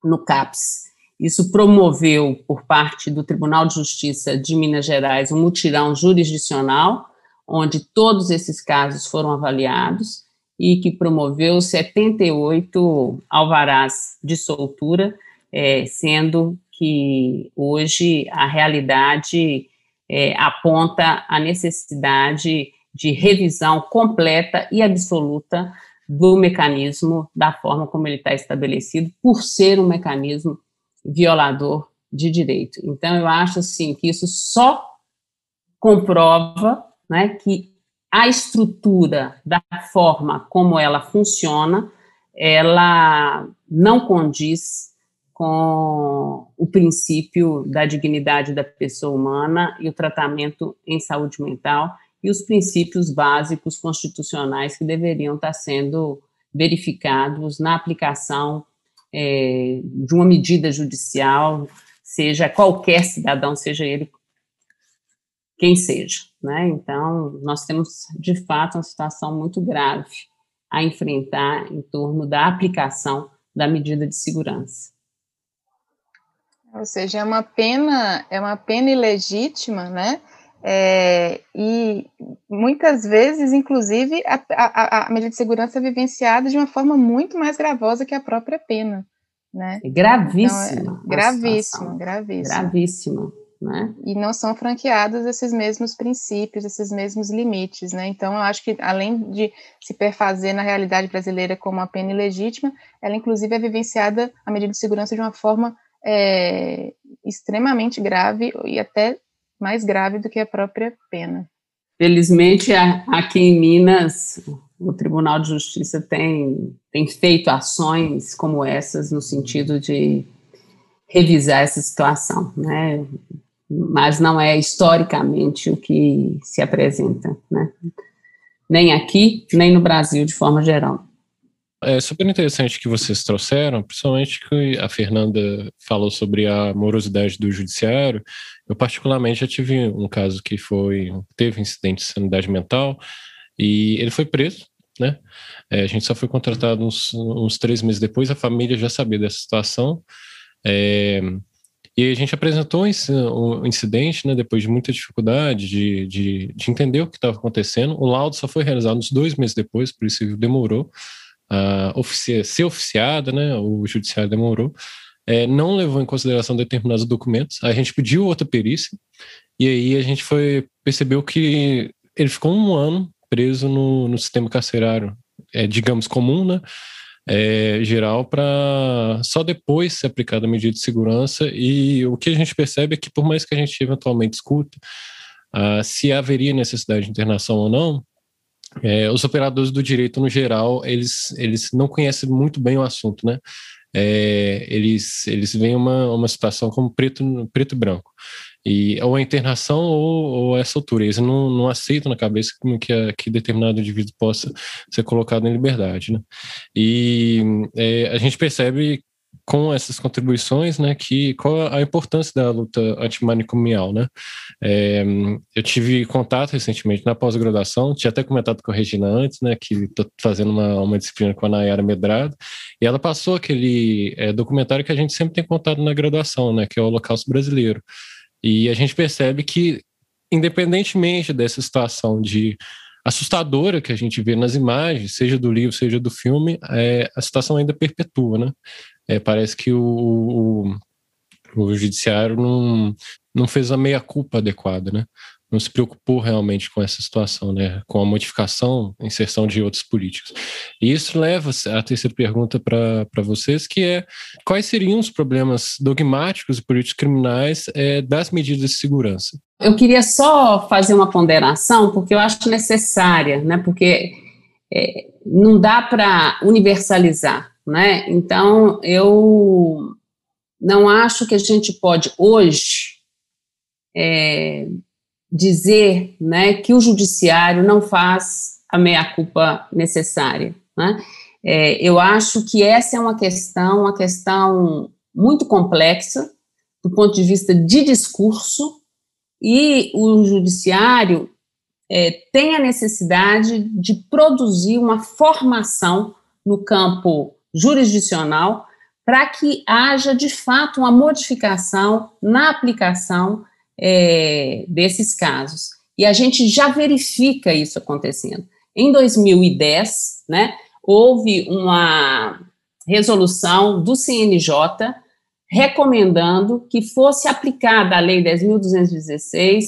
no CAPS. Isso promoveu, por parte do Tribunal de Justiça de Minas Gerais, um mutirão jurisdicional, onde todos esses casos foram avaliados e que promoveu 78 alvarás de soltura, é, sendo que hoje a realidade é, aponta a necessidade de revisão completa e absoluta do mecanismo, da forma como ele está estabelecido, por ser um mecanismo violador de direito. Então, eu acho assim que isso só comprova né, que a estrutura da forma como ela funciona, ela não condiz com o princípio da dignidade da pessoa humana e o tratamento em saúde mental e os princípios básicos constitucionais que deveriam estar sendo verificados na aplicação é, de uma medida judicial, seja qualquer cidadão, seja ele quem seja, né? Então, nós temos, de fato, uma situação muito grave a enfrentar em torno da aplicação da medida de segurança. Ou seja, é uma pena, é uma pena ilegítima, né? É, e muitas vezes, inclusive, a, a, a, medida de segurança é vivenciada de uma forma muito mais gravosa que a própria pena, né? É gravíssima. Então, é gravíssima, gravíssima. Gravíssima, Né? E não são franqueados esses mesmos princípios, esses mesmos limites, né? Então, eu acho que além de se perfazer na realidade brasileira como uma pena ilegítima, ela inclusive é vivenciada a medida de segurança de uma forma é, extremamente grave e até mais grave do que a própria pena. Felizmente, aqui em Minas, o Tribunal de Justiça tem, tem feito ações como essas no sentido de revisar essa situação, né? Mas não é historicamente o que se apresenta, né? Nem aqui, nem no Brasil de forma geral. É super interessante que vocês trouxeram, principalmente que a Fernanda falou sobre a morosidade do judiciário. Eu particularmente já tive um caso que foi teve incidente de sanidade mental e ele foi preso, né? É, a gente só foi contratado uns, uns, três meses depois. A família já sabia dessa situação. É, e a gente apresentou o incidente, né, depois de muita dificuldade de, de, de entender o que estava acontecendo. O laudo só foi realizado uns dois meses depois, por isso demorou a ser oficiada, né? O judiciário demorou. É, não levou em consideração determinados documentos. A gente pediu outra perícia e aí a gente foi percebeu que ele ficou um ano preso no, no sistema carcerário, é, digamos comum, né? É, geral para só depois ser aplicada a medida de segurança e o que a gente percebe é que por mais que a gente eventualmente escuta uh, se haveria necessidade de internação ou não, é, os operadores do direito, no geral, eles, eles não conhecem muito bem o assunto, né? É, eles, eles veem uma, uma situação como preto, preto e branco. E, ou a internação ou, ou altura. Eles não, não aceitam na cabeça que, a, que determinado indivíduo possa ser colocado em liberdade. Né? E é, a gente percebe com essas contribuições, né, que qual a importância da luta antimanicomial, né? É, eu tive contato recentemente na pós-graduação, tinha até comentado com a Regina antes, né, que estou fazendo uma, uma disciplina com a Nayara Medrado, e ela passou aquele é, documentário que a gente sempre tem contado na graduação, né, que é o Holocausto Brasileiro. E a gente percebe que, independentemente dessa situação de assustadora que a gente vê nas imagens, seja do livro, seja do filme, é, a situação ainda perpetua, né? É, parece que o, o, o, judiciário não, não fez a meia-culpa adequada, né? Não se preocupou realmente com essa situação, né? Com a modificação, inserção de outros políticos. E isso leva à terceira pergunta para vocês, que é quais seriam os problemas dogmáticos e políticos criminais é, das medidas de segurança? Eu queria só fazer uma ponderação, porque eu acho necessária, né? Porque é, não dá para universalizar né? Então, eu não acho que a gente pode hoje é, dizer né, que o judiciário não faz a meia-culpa necessária. Né? É, eu acho que essa é uma questão, uma questão muito complexa do ponto de vista de discurso e o judiciário é, tem a necessidade de produzir uma formação no campo jurisdicional para que haja de fato uma modificação na aplicação é, desses casos. E a gente já verifica isso acontecendo. Em 2010, né, houve uma resolução do CNJ recomendando que fosse aplicada a Lei 10.216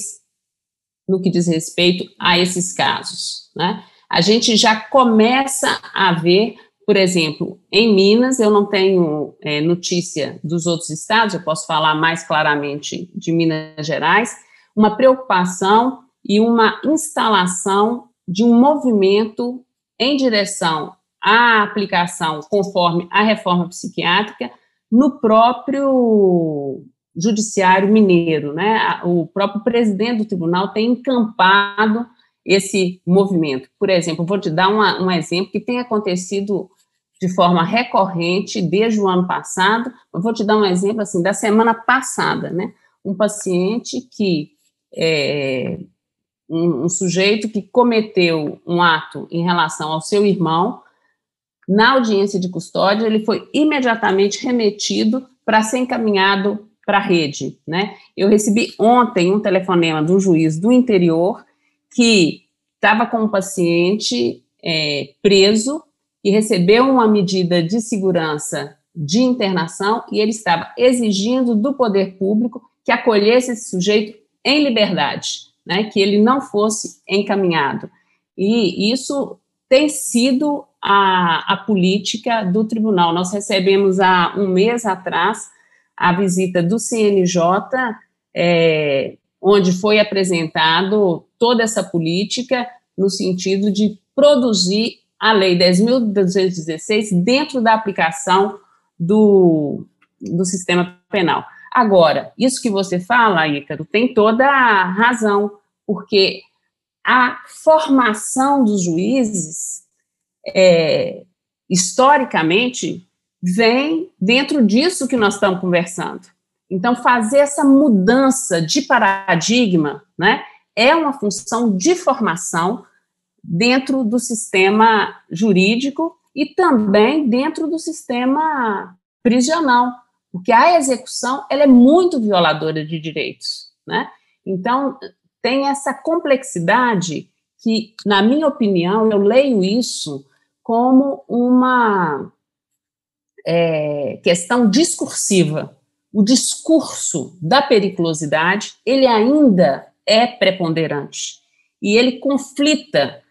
no que diz respeito a esses casos. Né? A gente já começa a ver por exemplo, em Minas, eu não tenho é, notícia dos outros estados, eu posso falar mais claramente de Minas Gerais, uma preocupação e uma instalação de um movimento em direção à aplicação conforme a reforma psiquiátrica no próprio judiciário mineiro, né? O próprio presidente do tribunal tem encampado esse movimento. Por exemplo, vou te dar uma, um exemplo que tem acontecido de forma recorrente desde o ano passado. Eu vou te dar um exemplo assim da semana passada, né? Um paciente que é um, um sujeito que cometeu um ato em relação ao seu irmão, na audiência de custódia, ele foi imediatamente remetido para ser encaminhado para a rede, né? Eu recebi ontem um telefonema de um juiz do interior que estava com um paciente é, preso que recebeu uma medida de segurança de internação e ele estava exigindo do poder público que que acolhesse esse sujeito em liberdade, né, que ele não fosse encaminhado. E isso tem sido a, a política do tribunal. Nós recebemos há um mês atrás a visita do CNJ, é, onde foi apresentado toda essa política no sentido de produzir a Lei 10.216 dentro da aplicação do, do sistema penal. Agora, isso que você fala, Ícaro, tem toda a razão, porque a formação dos juízes, é, historicamente, vem dentro disso que nós estamos conversando. Então, fazer essa mudança de paradigma, né, é uma função de formação dentro do sistema jurídico e também dentro do sistema prisional, porque a execução ela é muito violadora de direitos, né? Então tem essa complexidade que, na minha opinião, eu leio isso como uma é, questão discursiva. O discurso da periculosidade ele ainda é preponderante e ele conflita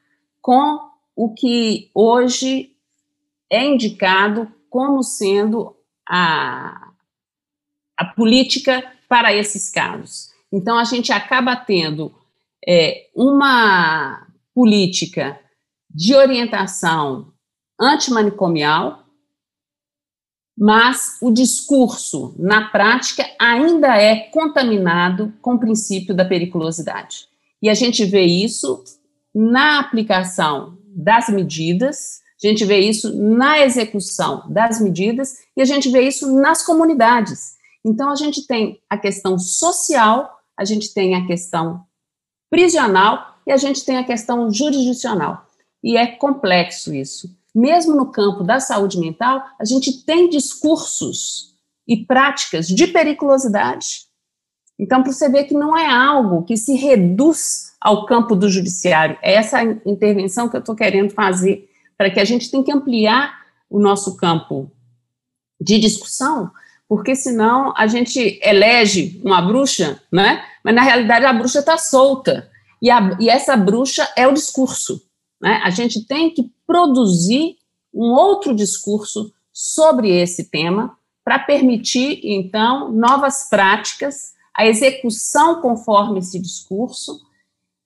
com o que hoje é indicado como sendo a, a política para esses casos. Então, a gente acaba tendo é, uma política de orientação antimanicomial, mas o discurso, na prática, ainda é contaminado com o princípio da periculosidade. E a gente vê isso na aplicação das medidas, a gente vê isso na execução das medidas e a gente vê isso nas comunidades. Então, a gente tem a questão social, a gente tem a questão prisional e a gente tem a questão jurisdicional. E é complexo isso. Mesmo no campo da saúde mental, a gente tem discursos e práticas de periculosidade. Então, para você ver que não é algo que se reduz ao campo do judiciário. É essa intervenção que eu estou querendo fazer, para que a gente tenha que ampliar o nosso campo de discussão, porque senão a gente elege uma bruxa, né? mas na realidade a bruxa está solta, e, a, e essa bruxa é o discurso. Né? A gente tem que produzir um outro discurso sobre esse tema para permitir, então, novas práticas, a execução conforme esse discurso,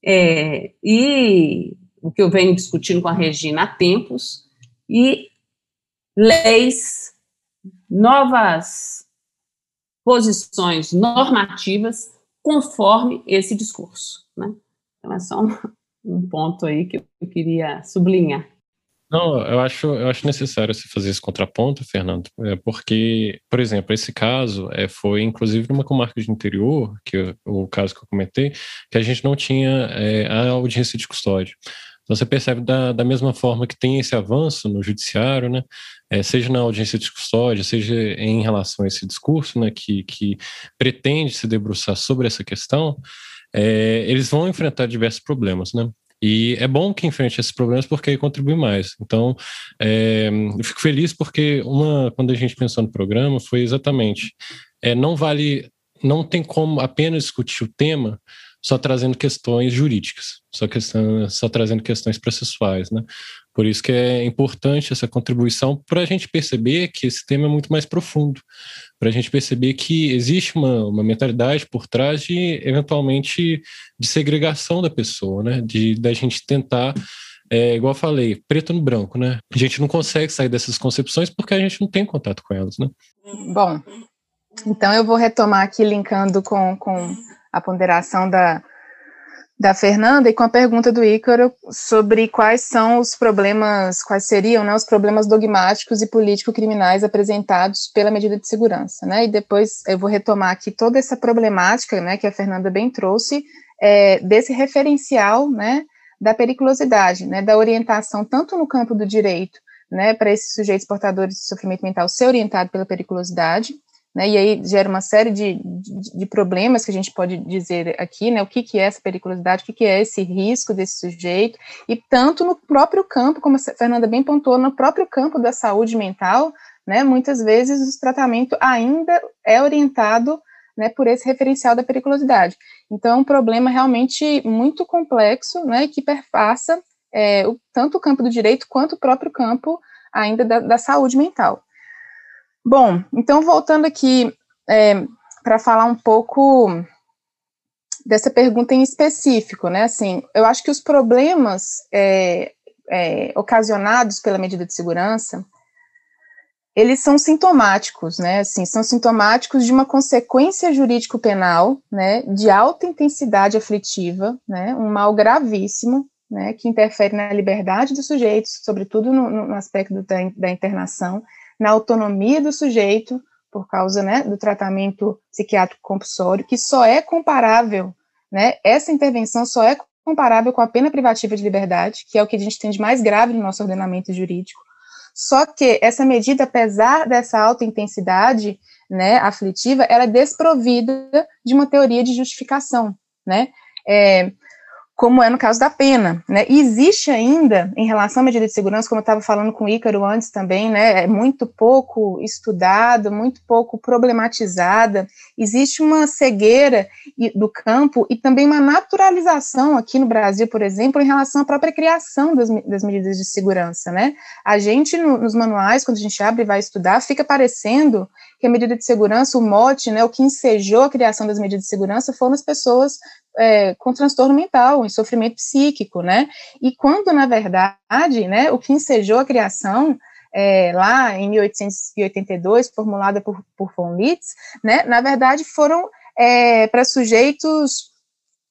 é, e o que eu venho discutindo com a Regina há tempos, e leis, novas posições normativas conforme esse discurso. Né? Então, é só um, um ponto aí que eu queria sublinhar. Não, eu acho, eu acho necessário se fazer esse contraponto, Fernando, é porque, por exemplo, esse caso é, foi inclusive numa comarca de interior, que o caso que eu comentei, que a gente não tinha é, a audiência de custódia. Então você percebe da, da mesma forma que tem esse avanço no judiciário, né, é, seja na audiência de custódia, seja em relação a esse discurso, né, que, que pretende se debruçar sobre essa questão, é, eles vão enfrentar diversos problemas, né? E é bom que enfrente esses problemas porque aí contribui mais. Então, é, eu fico feliz porque uma, quando a gente pensou no programa, foi exatamente, é, não vale, não tem como apenas discutir o tema só trazendo questões jurídicas, só, questão, só trazendo questões processuais, né? Por isso que é importante essa contribuição para a gente perceber que esse tema é muito mais profundo, para a gente perceber que existe uma, uma mentalidade por trás de, eventualmente, de segregação da pessoa, né? De da gente tentar, é, igual eu falei, preto no branco, né? A gente não consegue sair dessas concepções porque a gente não tem contato com elas, né? Bom, então eu vou retomar aqui linkando com, com a ponderação da, da Fernanda e com a pergunta do Ícaro sobre quais são os problemas, quais seriam né, os problemas dogmáticos e político-criminais apresentados pela medida de segurança, né? E depois eu vou retomar aqui toda essa problemática, né, que a Fernanda bem trouxe, é, desse referencial, né, da periculosidade, né, da orientação tanto no campo do direito, né, para esses sujeitos portadores de sofrimento mental ser orientado pela periculosidade, né, e aí gera uma série de, de, de, problemas que a gente pode dizer aqui, né, o que, que é essa periculosidade, o que, que é esse risco desse sujeito, e tanto no próprio campo, como a Fernanda bem pontuou, no próprio campo da saúde mental, né, muitas vezes o tratamento ainda é orientado né, por esse referencial da periculosidade. Então, é um problema realmente muito complexo, né, que perpassa é, o, tanto o campo do direito quanto o próprio campo ainda da, da saúde mental. Bom, então voltando aqui é, para falar um pouco dessa pergunta em específico, né? Assim, eu acho que os problemas é, é, ocasionados pela medida de segurança, eles são sintomáticos, né? Assim, são sintomáticos de uma consequência jurídico-penal, né? De alta intensidade aflitiva, né? Um mal gravíssimo, né? Que interfere na liberdade dos sujeitos, sobretudo no, no aspecto da, da internação, na autonomia do sujeito, por causa né, do tratamento psiquiátrico compulsório, que só é comparável, né, essa intervenção só é comparável com a pena privativa de liberdade, que é o que a gente tem de mais grave no nosso ordenamento jurídico. Só que essa medida, apesar dessa alta intensidade né, aflitiva, ela é desprovida de uma teoria de justificação. Né? É, como é no caso da pena, né? E existe ainda, em relação à medida de segurança, como eu estava falando com o Ícaro antes também, né? É muito pouco estudado, muito pouco problematizada. Existe uma cegueira do campo e também uma naturalização aqui no Brasil, por exemplo, em relação à própria criação das, das medidas de segurança, né? A gente, no, nos manuais, quando a gente abre e vai estudar, fica parecendo que a medida de segurança, o mote, né, o que ensejou a criação das medidas de segurança foram as pessoas é, com transtorno mental, em sofrimento psíquico, né? E quando, na verdade, né, o que ensejou a criação é, lá em 1882, formulada por, por von Litz, né, na verdade foram é, para sujeitos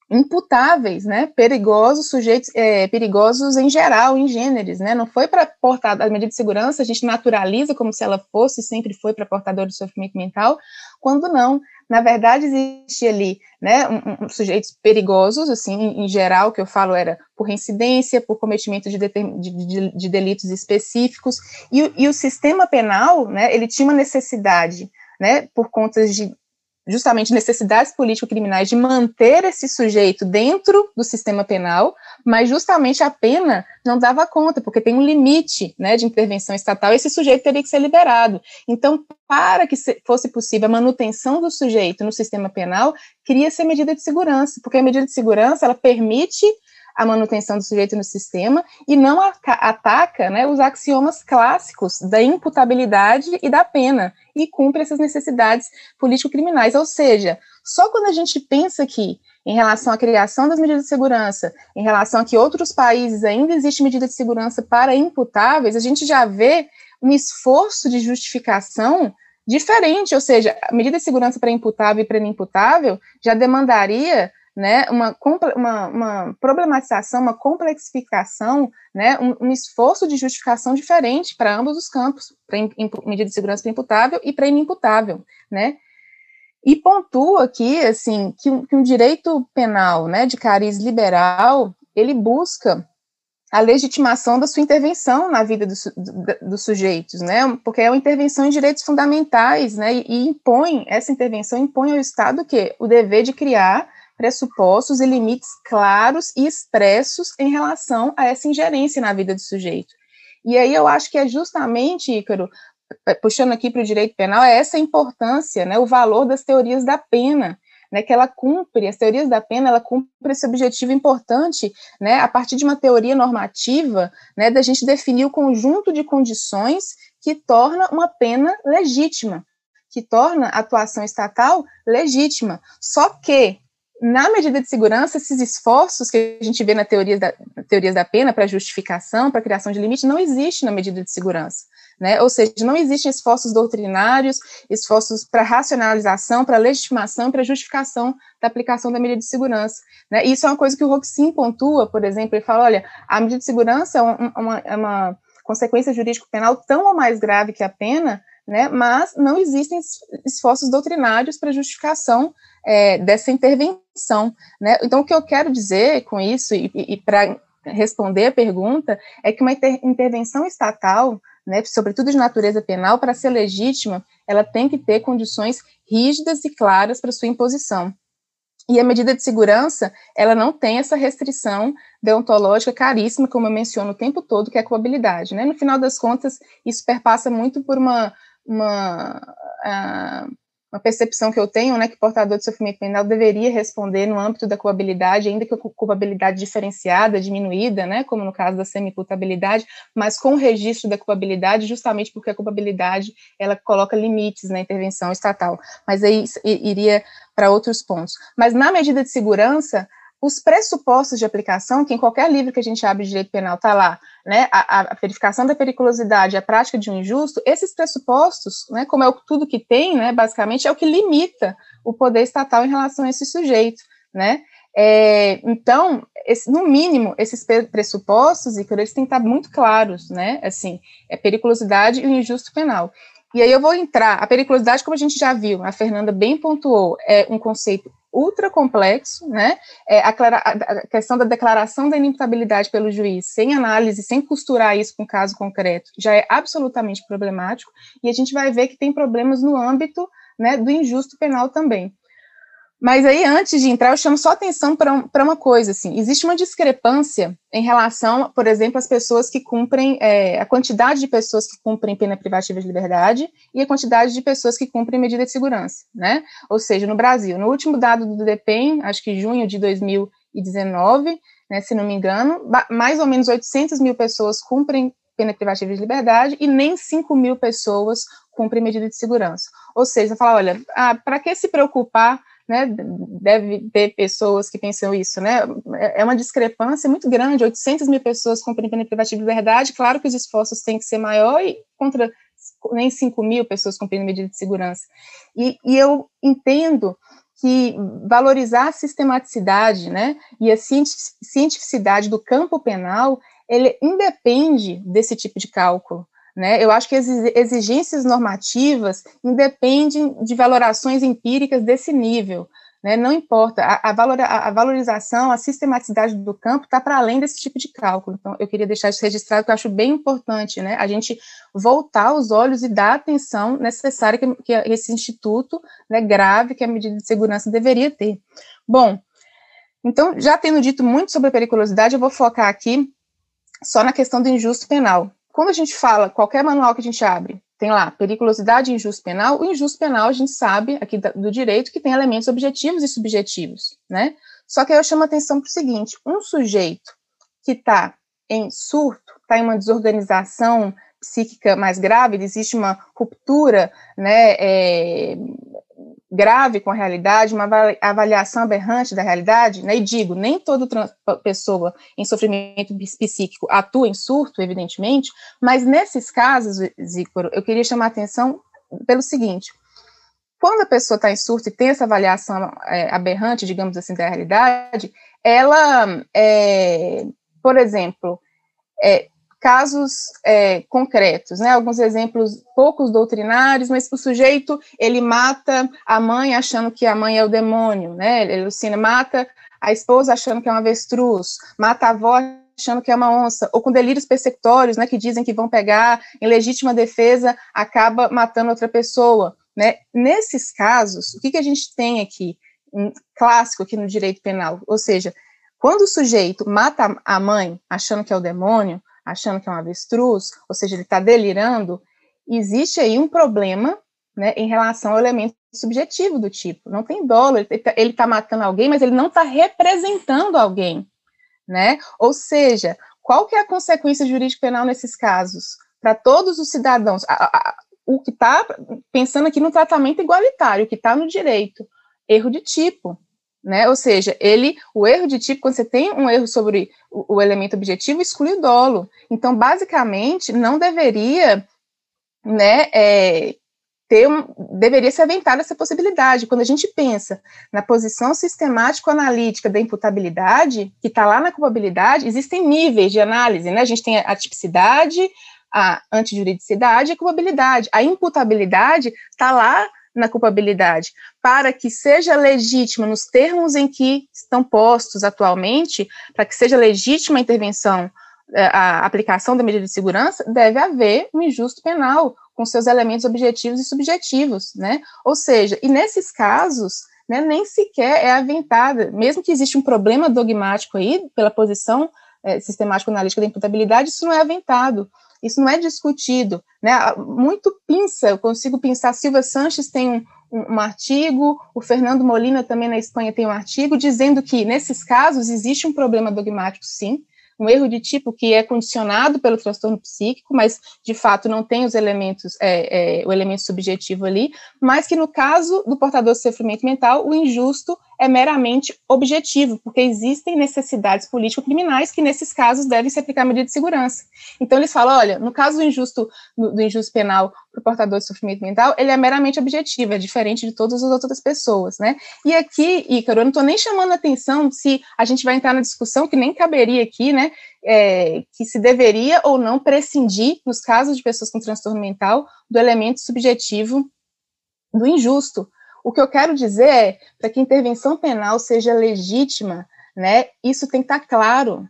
imputáveis, né, perigosos, sujeitos é, perigosos em geral, em gêneros, né, não foi para portar a medida de segurança, a gente naturaliza como se ela fosse, sempre foi para portador de sofrimento mental, quando não, na verdade existe ali, né, um, um, sujeitos perigosos, assim, em, em, geral, que eu falo era por reincidência, por cometimento de, de, de, de delitos específicos, e, e o sistema penal, né, ele tinha uma necessidade, né, por conta de justamente necessidades político-criminais de manter esse sujeito dentro do sistema penal, mas justamente a pena não dava conta, porque tem um limite né, de intervenção estatal, esse sujeito teria que ser liberado. Então, para que fosse possível a manutenção do sujeito no sistema penal, cria-se a medida de segurança, porque a medida de segurança, ela permite a manutenção do sujeito no sistema e não ataca né, os axiomas clássicos da imputabilidade e da pena e cumpre essas necessidades político-criminais. Ou seja, só quando a gente pensa que, em relação à criação das medidas de segurança, em relação a que outros países ainda existe medida de segurança para imputáveis, a gente já vê um esforço de justificação diferente, ou seja, a medida de segurança para imputável e para inimputável já demandaria né, uma, uma, uma, problematização, uma complexificação, né, um, um, esforço de justificação diferente para ambos os campos, para medida de segurança imputável e para inimputável, né, e pontua aqui, assim, que um, que um direito penal, né, de cariz liberal, ele busca a legitimação da sua intervenção na vida do, do, dos sujeitos, né, porque é uma intervenção em direitos fundamentais, né, e, e impõe, essa intervenção impõe ao Estado que o dever de criar pressupostos e limites claros e expressos em relação a essa ingerência na vida do sujeito. E aí eu acho que é justamente, Ícaro, eh, puxando aqui para o direito penal, é essa importância, né, o valor das teorias da pena, né, que ela cumpre, as teorias da pena, ela cumpre esse objetivo importante, né, a partir de uma teoria normativa, né, da gente definir o conjunto de condições que torna uma pena legítima, que torna a atuação estatal legítima. Só que na medida de segurança, esses esforços que a gente vê na teoria da, na teorias da pena para justificação, para criação de limite, não existe na medida de segurança. Né? Ou seja, não existem esforços doutrinários, esforços para racionalização, para legitimação, para justificação da aplicação da medida de segurança. Né? E isso é uma coisa que o Roxin pontua, por exemplo, ele fala, olha, a medida de segurança é uma, é uma consequência jurídico-penal tão ou mais grave que a pena, né, mas não existem esforços doutrinários para justificação é, dessa intervenção. Né? Então, o que eu quero dizer com isso, e, e para responder a pergunta, é que uma inter intervenção estatal, né, sobretudo de natureza penal, para ser legítima, ela tem que ter condições rígidas e claras para sua imposição. E a medida de segurança, ela não tem essa restrição deontológica caríssima, como eu menciono o tempo todo, que é a coabilidade. Né? No final das contas, isso perpassa muito por uma uma, uma percepção que eu tenho, né, que portador de sofrimento penal deveria responder no âmbito da culpabilidade, ainda que a culpabilidade diferenciada, diminuída, né, como no caso da semi-culpabilidade, mas com o registro da culpabilidade, justamente porque a culpabilidade, ela coloca limites na intervenção estatal. Mas aí iria para outros pontos. Mas na medida de segurança, os pressupostos de aplicação, que em qualquer livro que a gente abre de direito penal está lá, né, a, a, verificação da periculosidade, a prática de um injusto, esses pressupostos, né, como é o, tudo que tem, né, basicamente, é o que limita o poder estatal em relação a esse sujeito, né, é, então, esse, no mínimo, esses pressupostos, e eles têm que estar muito claros, né, assim, é periculosidade e o injusto penal. E aí eu vou entrar, a periculosidade, como a gente já viu, a Fernanda bem pontuou, é um conceito ultra complexo, né? É, a, a, questão da declaração da inimputabilidade pelo juiz, sem análise, sem costurar isso com caso concreto, já é absolutamente problemático, e a gente vai ver que tem problemas no âmbito né, do injusto penal também. Mas aí, antes de entrar, eu chamo só atenção para uma coisa, assim, existe uma discrepância em relação, por exemplo, às pessoas que cumprem, é, a quantidade de pessoas que cumprem pena privativa de liberdade e a quantidade de pessoas que cumprem medida de segurança, né? Ou seja, no Brasil, no último dado do DEPEN, acho que junho de 2019, né, se não me engano, mais ou menos 800 mil pessoas cumprem pena privativa de liberdade e nem 5 mil pessoas cumprem medida de segurança. Ou seja, fala, olha, ah, para que se preocupar né, deve ter pessoas que pensam isso, né, é, é uma discrepância muito grande, 800 mil pessoas com pena privativa de liberdade, claro que os esforços têm que ser maior e contra nem 5 mil pessoas cumprindo medida de segurança. E, e eu entendo que valorizar a sistematicidade, né, e a cientificidade do campo penal, ele independe desse tipo de cálculo, né? Eu acho que as exigências normativas independem de valorações empíricas desse nível. Né? Não importa, a, a, a, valorização, a sistematicidade do campo está para além desse tipo de cálculo. Então, eu queria deixar isso registrado, que eu acho bem importante, né? a gente voltar os olhos e dar a atenção necessária que, que esse instituto né, grave, que a medida de segurança deveria ter. Bom, então, já tendo dito muito sobre a periculosidade, eu vou focar aqui só na questão do injusto penal. Quando a gente fala, qualquer manual que a gente abre, tem lá periculosidade injusto penal, o injusto penal a gente sabe aqui do direito que tem elementos objetivos e subjetivos, né? Só que aí eu chamo a atenção para o seguinte: um sujeito que está em surto, está em uma desorganização psíquica mais grave, existe uma ruptura né, é, grave com a realidade, uma avaliação aberrante da realidade, né? E digo, nem toda pessoa em sofrimento psíquico atua em surto, evidentemente, mas nesses casos, Zícoro, eu queria chamar a atenção pelo seguinte: quando a pessoa está em surto e tem essa avaliação é, aberrante, digamos assim, da realidade, ela, é, por exemplo, é, casos é, concretos, né? Alguns exemplos poucos doutrinários, mas o sujeito ele mata a mãe achando que a mãe é o demônio, né? Ele alucina, mata a esposa achando que é um avestruz, mata a avó achando que é uma onça, ou com delírios persecutórios, né? Que dizem que vão pegar em legítima defesa, acaba matando outra pessoa, né? Nesses casos, o que, que a gente tem aqui, um clássico aqui no direito penal, ou seja, quando o sujeito mata a mãe achando que é o demônio, achando que é um avestruz, ou seja, ele está delirando, existe aí um problema né, em relação ao elemento subjetivo do tipo. Não tem dolo, ele está tá matando alguém, mas ele não está representando alguém. Né? Ou seja, qual que é a consequência jurídica penal nesses casos? Para todos os cidadãos, a, a, o que está pensando aqui no tratamento igualitário, o que está no direito, erro de tipo, né? Ou seja, ele, o erro de tipo, quando você tem um erro sobre o, o elemento objetivo, exclui o dolo. Então, basicamente, não deveria, né, é, ter um, deveria ser aventada essa possibilidade. Quando a gente pensa na posição sistemático-analítica da imputabilidade, que está lá na culpabilidade, existem níveis de análise, né? A gente tem a tipicidade, a antijuridicidade e a culpabilidade. A imputabilidade está lá na culpabilidade, para que seja legítima nos termos em que estão postos atualmente, para que seja legítima a intervenção, eh, a aplicação da medida de segurança, deve haver um injusto penal com seus elementos objetivos e subjetivos, né? Ou seja, e nesses casos, né, nem sequer é aventada, mesmo que exista um problema dogmático aí, pela posição é, sistemático-analítica da imputabilidade, isso não é aventado isso não é discutido, né? Muito pinça, eu consigo pensar, Silva Sanches tem um, um, um, artigo, o Fernando Molina também na Espanha tem um artigo dizendo que nesses casos existe um problema dogmático, sim, um erro de tipo que é condicionado pelo transtorno psíquico, mas de fato não tem os elementos, é, é, o elemento subjetivo ali, mas que no caso do portador de sofrimento mental, o injusto é meramente objetivo, porque existem necessidades político-criminais que, nesses casos, devem se aplicar medida de segurança. Então, eles falam, olha, no caso do injusto, do injusto penal para o portador de sofrimento mental, ele é meramente objetivo, é diferente de todas as outras pessoas, né? E aqui, Ícaro, eu não estou nem chamando atenção se a gente vai entrar na discussão, que nem caberia aqui, né, é, que se deveria ou não prescindir, nos casos de pessoas com transtorno mental, do elemento subjetivo do injusto, o que eu quero dizer é, para que a intervenção penal seja legítima, né, isso tem que estar tá claro.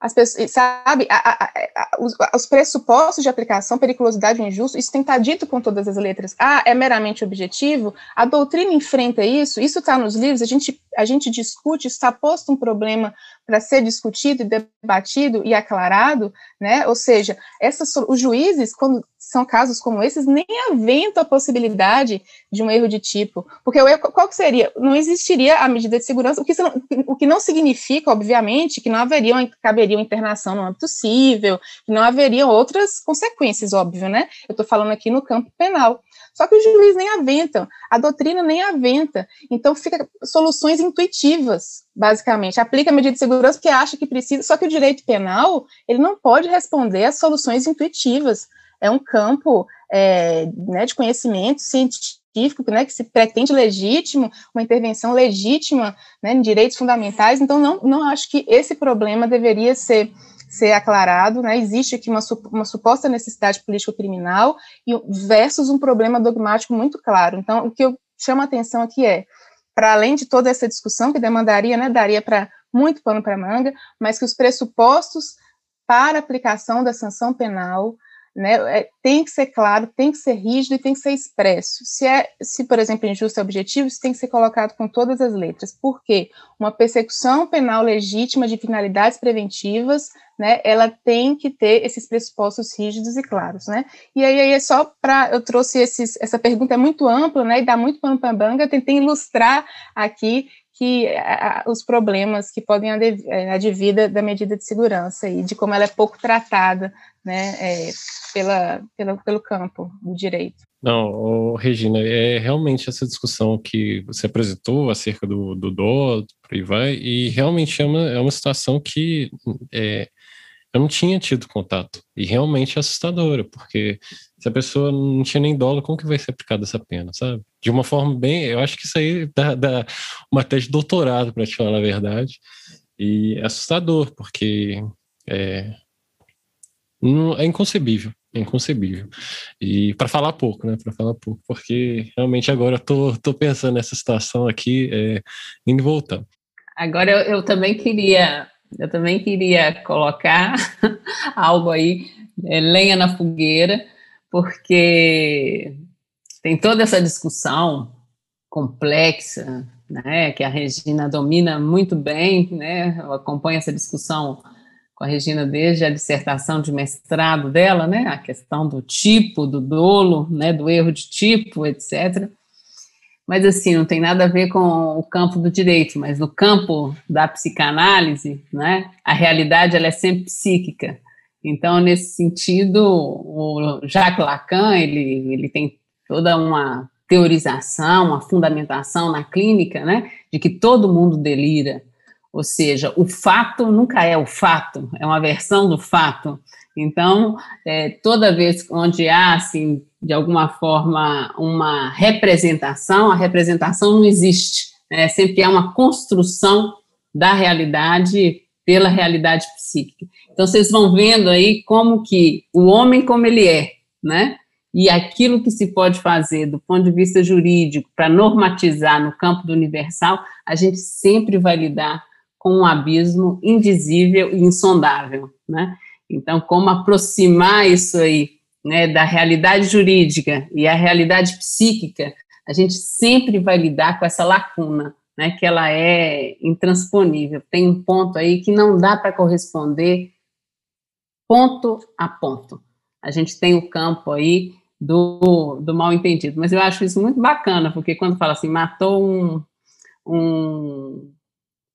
As pessoas, sabe, a, a, a, os, os, pressupostos de aplicação, periculosidade e injusto, isso tem que estar tá dito com todas as letras. Ah, é meramente objetivo? A doutrina enfrenta isso, isso está nos livros, a gente, a gente discute, está posto um problema para ser discutido, debatido e aclarado, né? Ou seja, essas, os juízes, quando são casos como esses, nem aventam a possibilidade de um erro de tipo. Porque erro, qual que seria? Não existiria a medida de segurança, o que, não, o que não significa, obviamente, que não haveria, caberia internação no âmbito cível, que não haveriam outras consequências, óbvio, né? Eu estou falando aqui no campo penal. Só que o juiz nem aventa, a doutrina nem aventa. Então, fica soluções intuitivas, basicamente. Aplica a medida de segurança porque acha que precisa, só que o direito penal, ele não pode responder às soluções intuitivas é um campo é, né, de conhecimento científico, né, que se pretende legítimo, uma intervenção legítima né, em direitos fundamentais, então não, não acho que esse problema deveria ser ser aclarado, né, existe aqui uma, uma suposta necessidade político-criminal e versus um problema dogmático muito claro. Então, o que eu chamo a atenção aqui é, para além de toda essa discussão que demandaria, né, daria para muito pano para manga, mas que os pressupostos para aplicação da sanção penal né, é, tem que ser claro, tem que ser rígido e tem que ser expresso. Se, é, se por exemplo, injusto é objetivo, isso tem que ser colocado com todas as letras. Por quê? Uma persecução penal legítima de finalidades preventivas, né, ela tem que ter esses pressupostos rígidos e claros, né? E aí, aí é só para eu trouxe esses, essa pergunta é muito ampla, né, e dá muito pano para banga, tentei ilustrar aqui que a, os problemas que podem advir da medida de segurança e de como ela é pouco tratada né, é, pela, pela, pelo campo do direito. Não, Regina, é realmente essa discussão que você apresentou acerca do, do dó, por aí vai, e realmente é uma, é uma situação que é, eu não tinha tido contato, e realmente é assustadora, porque se a pessoa não tinha nem dolo, como que vai ser aplicada essa pena, sabe? De uma forma bem, eu acho que isso aí dá, dá uma tese de doutorado, para te falar a verdade, e é assustador, porque é, não, é inconcebível. É inconcebível. E para falar pouco, né? Para falar pouco, porque realmente agora eu tô, tô pensando nessa situação aqui, é, indo e voltando. Agora eu, eu também queria, eu também queria colocar algo aí, é, lenha na fogueira, porque tem toda essa discussão complexa, né, que a Regina domina muito bem, né, eu acompanho essa discussão com a Regina desde a dissertação de mestrado dela, né, a questão do tipo, do dolo, né, do erro de tipo, etc. Mas assim, não tem nada a ver com o campo do direito, mas no campo da psicanálise, né, a realidade ela é sempre psíquica. Então, nesse sentido, o Jacques Lacan, ele, ele tem toda uma teorização, uma fundamentação na clínica, né, de que todo mundo delira, ou seja, o fato nunca é o fato, é uma versão do fato. Então, é, toda vez onde há, assim, de alguma forma, uma representação, a representação não existe. Né? Sempre há uma construção da realidade pela realidade psíquica. Então, vocês vão vendo aí como que o homem como ele é, né? E aquilo que se pode fazer do ponto de vista jurídico para normatizar no campo do universal, a gente sempre vai lidar com um abismo indizível e insondável, né? Então, como aproximar isso aí, né, da realidade jurídica e a realidade psíquica, a gente sempre vai lidar com essa lacuna, né, que ela é intransponível. Tem um ponto aí que não dá para corresponder ponto a ponto. A gente tem o campo aí do, do mal entendido. Mas eu acho isso muito bacana, porque quando fala assim, matou um, um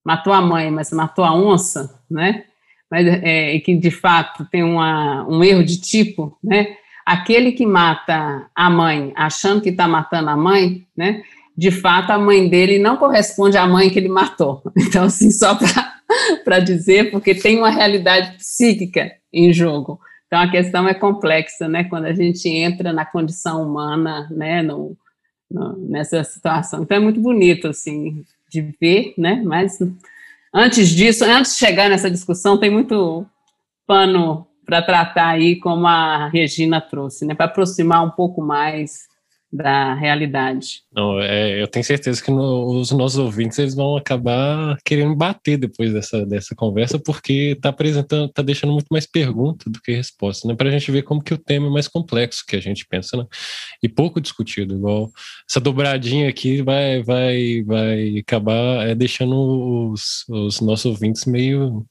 matou a mãe, mas matou a onça, né? Mas é, que de fato tem uma, um erro de tipo, né? Aquele que mata a mãe achando que está matando a mãe, né? De fato, a mãe dele não corresponde à mãe que ele matou. Então, assim, só para dizer, porque tem uma realidade psíquica em jogo. Então a questão é complexa, né? Quando a gente entra na condição humana, né? No, no, nessa situação. Então é muito bonito, assim, de ver, né? Mas antes disso, antes de chegar nessa discussão, tem muito pano para tratar aí, como a Regina trouxe, né? Para aproximar um pouco mais da realidade. Não, é, eu tenho certeza que no, os nossos ouvintes eles vão acabar querendo bater depois dessa, dessa conversa, porque está apresentando, está deixando muito mais pergunta do que resposta, né? Para a gente ver como que o tema é mais complexo que a gente pensa, né? E pouco discutido, igual essa dobradinha aqui vai, vai, vai acabar é, deixando os, os nossos ouvintes meio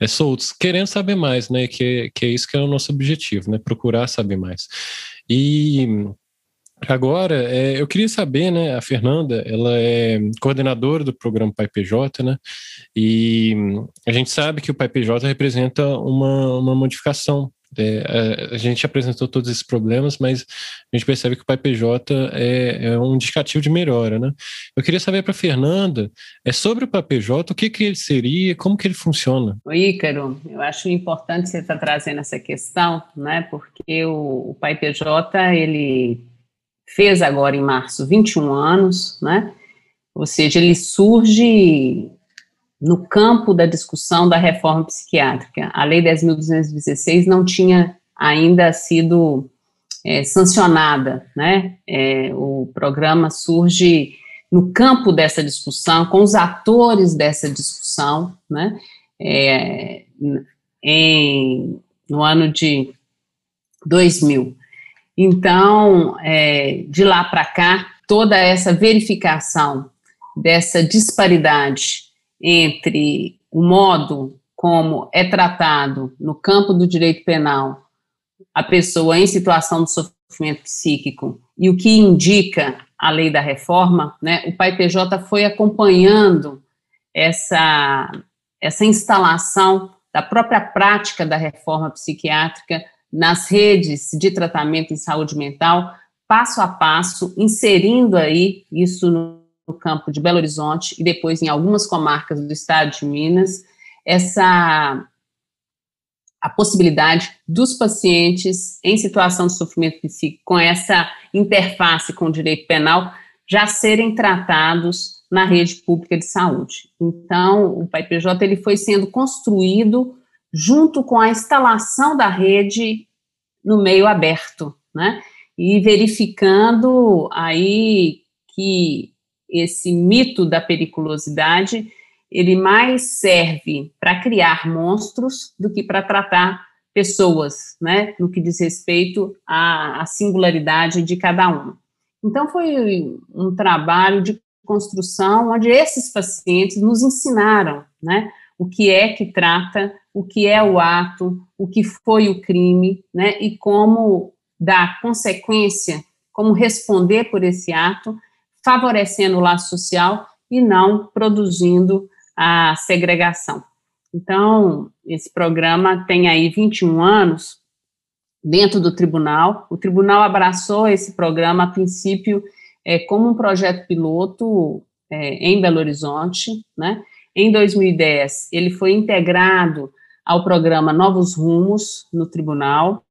é, soltos, querendo saber mais, né? Que, que é isso que é o nosso objetivo, né? Procurar saber mais. E Agora, é, eu queria saber, né, a Fernanda, ela é coordenadora do programa Pai PJ, né, e a gente sabe que o Pai PJ representa uma, uma modificação. É, a, gente apresentou todos esses problemas, mas a gente percebe que o Pai PJ é, é um indicativo de melhora, né. Eu queria saber para a Fernanda, é sobre o Pai PJ, o que, que ele seria, como que ele funciona? O Ícaro, eu acho importante você estar tá trazendo essa questão, né, porque o, o Pai PJ, ele fez agora em março 21 anos, né? Ou seja, ele surge no campo da discussão da reforma psiquiátrica. A Lei 10.216 não tinha ainda sido é, sancionada, né? É, o programa surge no campo dessa discussão, com os atores dessa discussão, né? É, em, no ano de 2000. Então, é, de lá para cá, toda essa verificação dessa disparidade entre o modo como é tratado no campo do direito penal a pessoa em situação de sofrimento psíquico e o que indica a lei da reforma, né, o Pai PJ foi acompanhando essa, essa instalação da própria prática da reforma psiquiátrica nas redes de tratamento em saúde mental, passo a passo, inserindo aí isso no, no campo de Belo Horizonte e depois em algumas comarcas do estado de Minas, essa a possibilidade dos pacientes em situação de sofrimento psíquico com essa interface com o direito penal já serem tratados na rede pública de saúde. Então, o PAIPJ ele foi sendo construído junto com a instalação da rede no meio aberto, né? E verificando aí que esse mito da periculosidade ele mais serve para criar monstros do que para tratar pessoas, né, no que diz respeito à, à, singularidade de cada um. Então, foi um trabalho de construção onde esses pacientes nos ensinaram, né, o que é que trata, o que é o ato, o que foi o crime, né, e como dar consequência, como responder por esse ato, favorecendo o laço social e não produzindo a segregação. Então, esse programa tem aí 21 anos dentro do tribunal. O tribunal abraçou esse programa, a princípio, é, como um projeto piloto é, em Belo Horizonte, né? Em 2010, ele foi integrado ao programa Novos Rumos no tribunal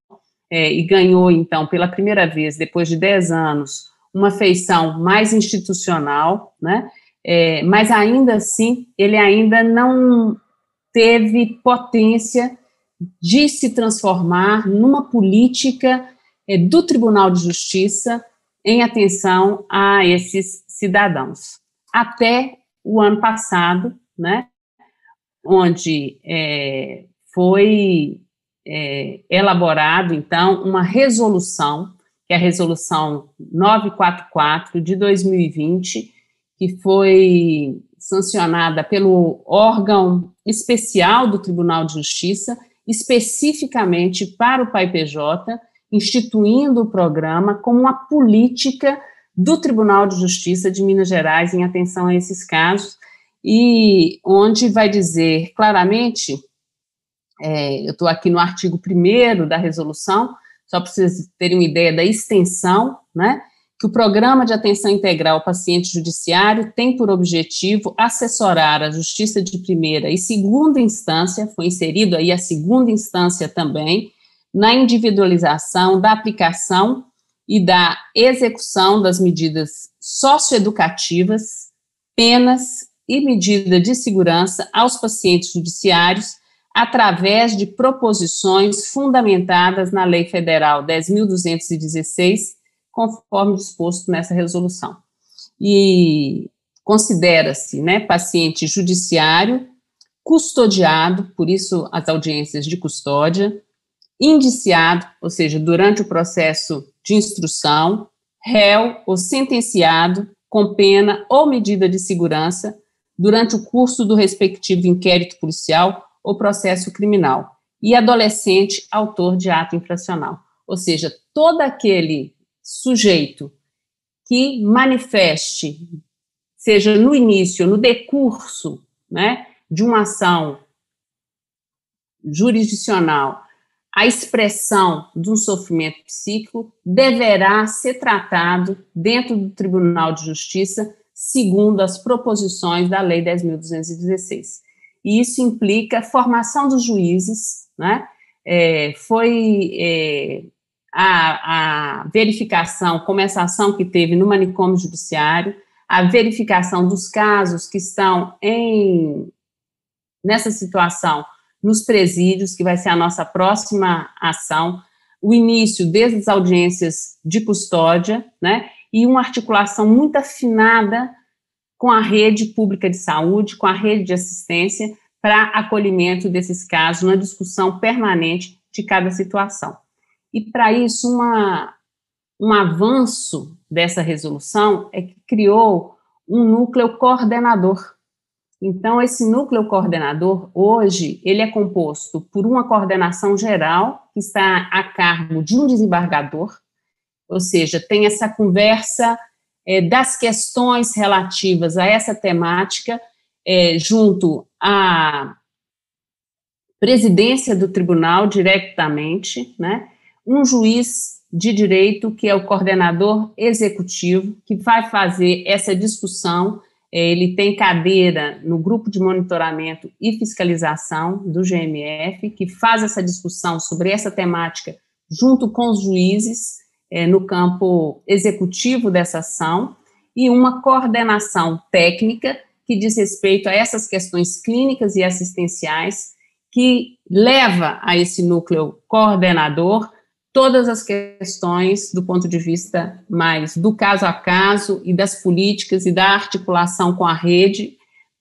é, e ganhou, então, pela primeira vez, depois de 10 anos, uma feição mais institucional, né? É, mas ainda assim, ele ainda não teve potência de se transformar numa política é, do Tribunal de Justiça em atenção a esses cidadãos. Até o ano passado, né, onde é, foi é, elaborado, então, uma resolução, que é a resolução 944 de 2020, que foi sancionada pelo órgão especial do Tribunal de Justiça, especificamente para o PAIPJ, instituindo o programa como uma política do Tribunal de Justiça de Minas Gerais em atenção a esses casos, e onde vai dizer claramente, é, eu estou aqui no artigo 1 da resolução, só para vocês terem uma ideia da extensão, né? Que o Programa de Atenção Integral ao Paciente Judiciário tem por objetivo assessorar a Justiça de primeira e segunda instância, foi inserido aí a segunda instância também, na individualização da aplicação e da execução das medidas socioeducativas, penas e medida de segurança aos pacientes judiciários através de proposições fundamentadas na Lei Federal 10.216, conforme disposto nessa resolução. E considera-se, né, paciente judiciário, custodiado, por isso as audiências de custódia, indiciado, ou seja, durante o processo de instrução, réu ou sentenciado com pena ou medida de segurança durante o curso do respectivo inquérito policial ou processo criminal, e adolescente autor de ato infracional. Ou seja, todo aquele sujeito que manifeste, seja no início, no decurso, né, de uma ação jurisdicional, a expressão de um sofrimento psíquico deverá ser tratado dentro do Tribunal de Justiça segundo as proposições da Lei 10.216 e isso implica formação dos juízes, né? É, foi é, a, a, verificação, como essa ação que teve no manicômio judiciário, a verificação dos casos que estão em nessa situação nos presídios, que vai ser a nossa próxima ação, o início desde as audiências de custódia, né, e uma articulação muito afinada com a rede pública de saúde, com a rede de assistência, para acolhimento desses casos, uma discussão permanente de cada situação. E para isso, uma, um avanço dessa resolução é que criou um núcleo coordenador. Então, esse núcleo coordenador, hoje, ele é composto por uma coordenação geral, que está a cargo de um desembargador, ou seja, tem essa conversa é, das questões relativas a essa temática, é, junto à presidência do tribunal diretamente, né, um juiz de direito, que é o coordenador executivo, que vai fazer essa discussão. É, ele tem cadeira no grupo de monitoramento e fiscalização do GMF, que faz essa discussão sobre essa temática junto com os juízes é, no campo executivo dessa ação, e uma coordenação técnica que diz respeito a essas questões clínicas e assistenciais, que leva a esse núcleo coordenador todas as questões do ponto de vista mais do caso a caso e das políticas e da articulação com a rede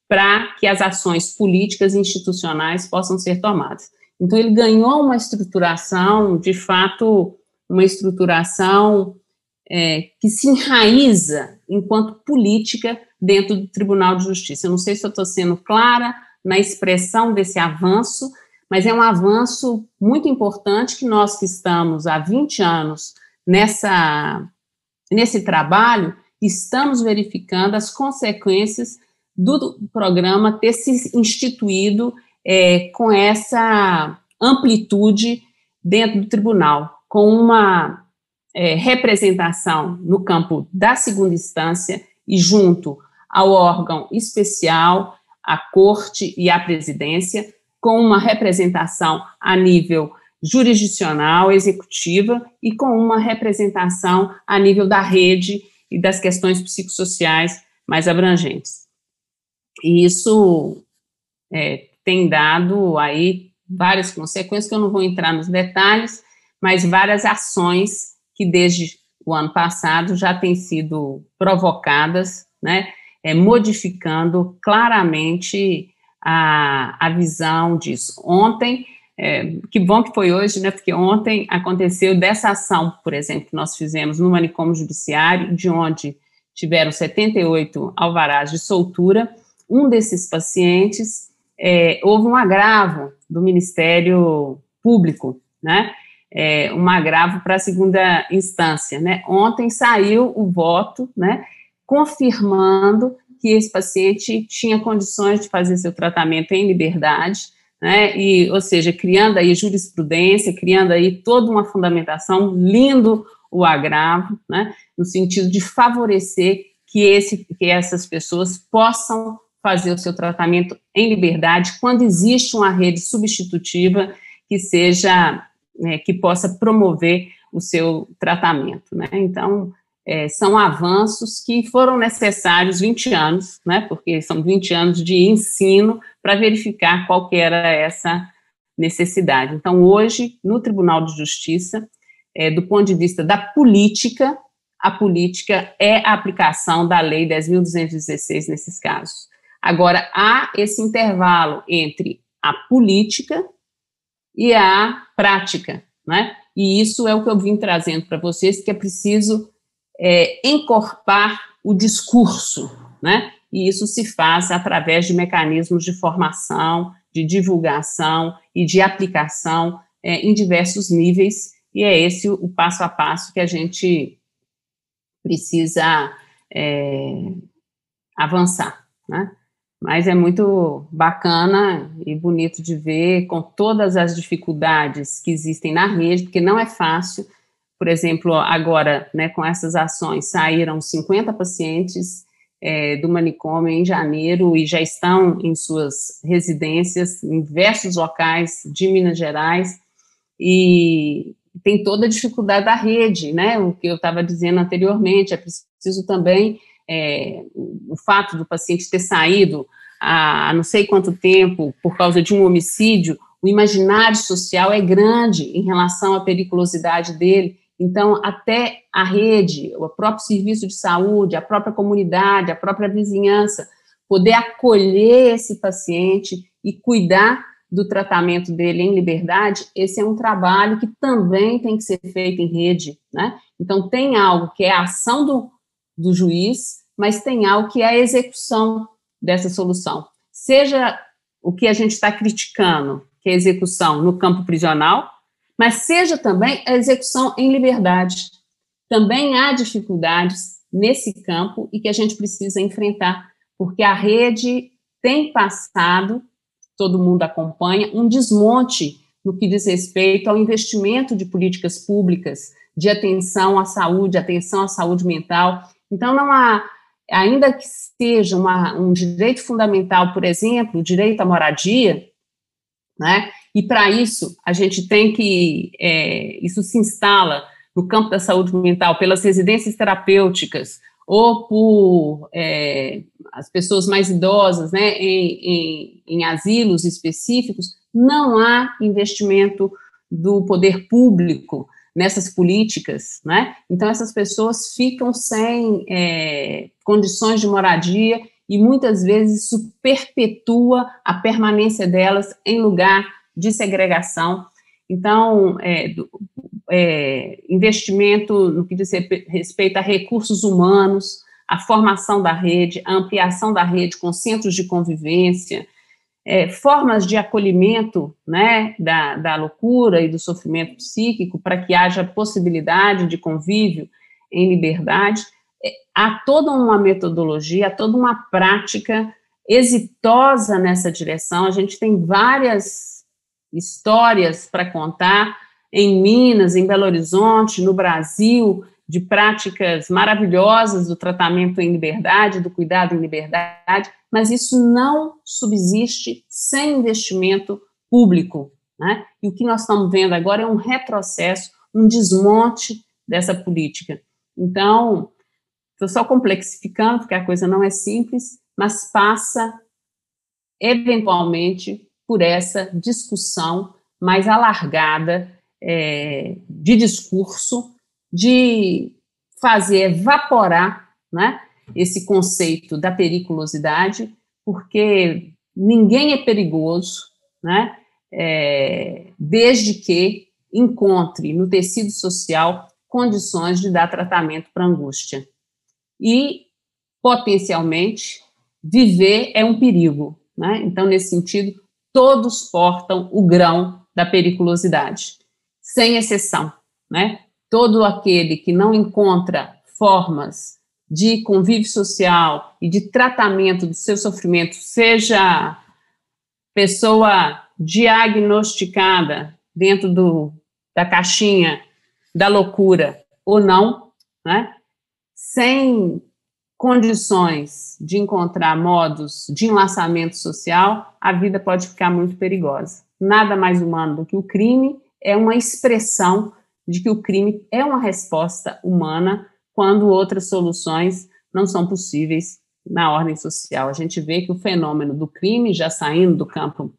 para que as ações políticas e institucionais possam ser tomadas. Então, ele ganhou uma estruturação, de fato, uma estruturação é, que se enraiza enquanto política dentro do Tribunal de Justiça. Eu não sei se eu estou sendo clara na expressão desse avanço, mas é um avanço muito importante que nós que estamos há 20 anos nessa, nesse trabalho, estamos verificando as consequências do programa ter se instituído é, com essa amplitude dentro do tribunal, com uma é, representação no campo da segunda instância e junto ao órgão especial, à corte e à presidência, com uma representação a nível jurisdicional, executiva e com uma representação a nível da rede e das questões psicossociais mais abrangentes. E isso é, tem dado aí várias consequências, que eu não vou entrar nos detalhes, mas várias ações que desde o ano passado já têm sido provocadas, né, é, modificando claramente a, a visão disso. Ontem, é, que bom que foi hoje, né, porque ontem aconteceu dessa ação, por exemplo, que nós fizemos no manicômio judiciário, de onde tiveram 78 alvarás de soltura, um desses pacientes, é, houve um agravo do Ministério Público, né, é, um agravo para a segunda instância, né? Ontem saiu o voto, né, confirmando que esse paciente tinha condições de fazer seu tratamento em liberdade, né, e, ou seja, criando aí jurisprudência, criando aí toda uma fundamentação, lindo o agravo, né, no sentido de favorecer que, esse, que essas pessoas possam fazer o seu tratamento em liberdade quando existe uma rede substitutiva que seja, né, que possa promover o seu tratamento, né, então, é, são avanços que foram necessários 20 anos, né, porque são 20 anos de ensino para verificar qual que era essa necessidade. Então, hoje, no Tribunal de Justiça, é, do ponto de vista da política, a política é a aplicação da Lei 10.216 nesses casos. Agora, há esse intervalo entre a política e a prática, né? E isso é o que eu vim trazendo para vocês, que é preciso é, encorpar o discurso, né? E isso se faz através de mecanismos de formação, de divulgação e de aplicação é, em diversos níveis, e é esse o, passo a passo que a gente precisa é, avançar, né? Mas é muito bacana e bonito de ver, com todas as dificuldades que existem na rede, porque não é fácil, por exemplo, agora, né, com essas ações, saíram 50 pacientes é, do manicômio em janeiro e já estão em suas residências em diversos locais de Minas Gerais. E tem toda a dificuldade da rede, né, o que eu estava dizendo anteriormente, é preciso também é, o fato do paciente ter saído há não sei quanto tempo por causa de um homicídio, o imaginário social é grande em relação à periculosidade dele, então, até a rede, o próprio serviço de saúde, a própria comunidade, a própria vizinhança, poder acolher esse paciente e cuidar do tratamento dele em liberdade, esse é um trabalho que também tem que ser feito em rede, né? Então, tem algo que é a ação do, do juiz, mas tem algo que é a execução dessa solução. Seja o que a gente está criticando, que é a execução no campo prisional, mas seja também a execução em liberdade. Também há dificuldades nesse campo e que a gente precisa enfrentar, porque a rede tem passado, todo mundo acompanha, um desmonte no que diz respeito ao investimento de políticas públicas de atenção à saúde, atenção à saúde mental. Então, não há, ainda que seja uma, um direito fundamental, por exemplo, o direito à moradia, né? E para isso, a gente tem que, é, isso se instala no campo da saúde mental pelas residências terapêuticas ou por é, as pessoas mais idosas, né, em, em, em asilos específicos, não há investimento do poder público nessas políticas, né? Então essas pessoas ficam sem é, condições de moradia e muitas vezes isso perpetua a permanência delas em lugar de segregação. Então, é, é, investimento no que diz respeito a recursos humanos, a formação da rede, a ampliação da rede com centros de convivência, é, formas de acolhimento né, da, da loucura e do sofrimento psíquico para que haja possibilidade de convívio em liberdade. É, há toda uma metodologia, há toda uma prática exitosa nessa direção. A gente tem várias histórias para contar em Minas, em Belo Horizonte, no Brasil, de práticas maravilhosas do tratamento em liberdade, do cuidado em liberdade, mas isso não subsiste sem investimento público. Né? E o que nós estamos vendo agora é um retrocesso, um desmonte dessa política. Então, estou só complexificando, porque a coisa não é simples, mas passa, eventualmente, por essa discussão mais alargada é, de discurso, de fazer evaporar né, esse conceito da periculosidade, porque ninguém é perigoso, né, é, desde que encontre no tecido social condições de dar tratamento para angústia. E, potencialmente, viver é um perigo. Né? Então, nesse sentido, todos portam o grão da periculosidade. sem exceção, né? Todo aquele que não encontra formas de convívio social e de tratamento do seu sofrimento, seja pessoa diagnosticada dentro do, da caixinha da loucura ou não, né? Sem condições de encontrar modos de enlaçamento social, a vida pode ficar muito perigosa. Nada mais humano do que o crime é uma expressão de que o crime é uma resposta humana quando outras soluções não são possíveis na ordem social. A gente vê que o fenômeno do crime, já saindo do campo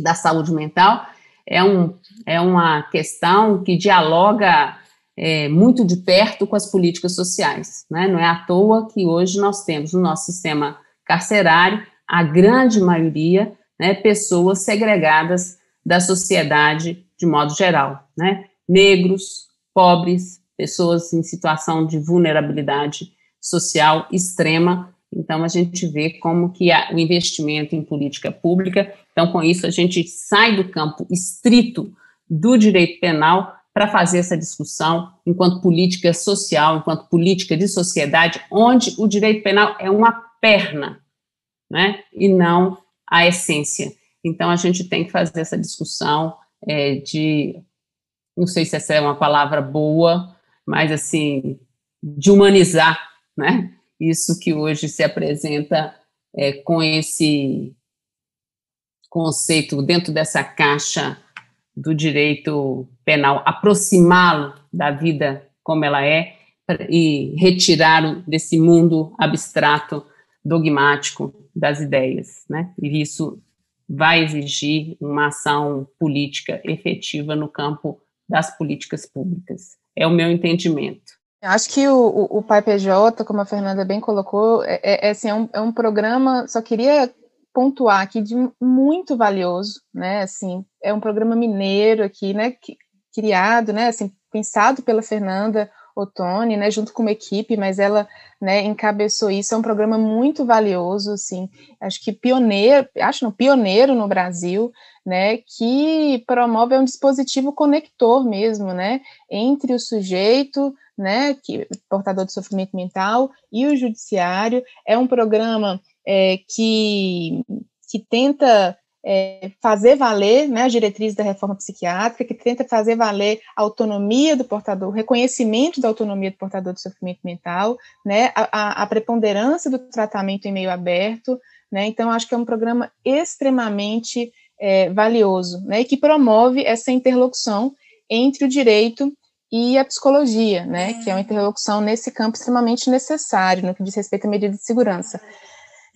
da saúde mental, é, um, é uma questão que dialoga é, muito de perto com as políticas sociais. Né? Não é à toa que hoje nós temos no nosso sistema carcerário, a grande maioria, né, pessoas segregadas da sociedade de modo geral. Né? Negros, pobres, pessoas em situação de vulnerabilidade social extrema. Então, a gente vê como que o investimento em política pública, então, com isso, a gente sai do campo estrito do direito penal para fazer essa discussão enquanto política social, enquanto política de sociedade, onde o direito penal é uma perna, né, e não a essência. Então, a gente tem que fazer essa discussão é, de, não sei se essa é uma palavra boa, mas, assim, de humanizar, né, isso que hoje se apresenta é, com esse conceito dentro dessa caixa do direito penal, aproximá-lo da vida como ela é e retirá-lo desse mundo abstrato, dogmático das ideias, né? E isso vai exigir uma ação política efetiva no campo das políticas públicas. É o meu entendimento. Acho que o, o, Pai PJ, como a Fernanda bem colocou, é, é, é assim, é, um, é um programa, só queria pontuar aqui de muito valioso, né? Assim, é um programa mineiro aqui, né? Criado, né? Assim, pensado pela Fernanda Ottoni, né? Junto com uma equipe, mas ela, né? Encabeçou isso. É um programa muito valioso, assim. Acho que pioneiro, acho não pioneiro no Brasil, né? Que promove é um dispositivo conector mesmo, né? Entre o sujeito né, que portador de sofrimento mental e o judiciário. É um programa é, que, que tenta é, fazer valer né, as diretrizes da reforma psiquiátrica, que tenta fazer valer a autonomia do portador, o reconhecimento da autonomia do portador de sofrimento mental, né, a, a preponderância do tratamento em meio aberto, né, então acho que é um programa extremamente é, valioso, né, e que promove essa interlocução entre o direito e a psicologia, né, que é uma interlocução nesse campo extremamente necessário no que diz respeito à medida de segurança.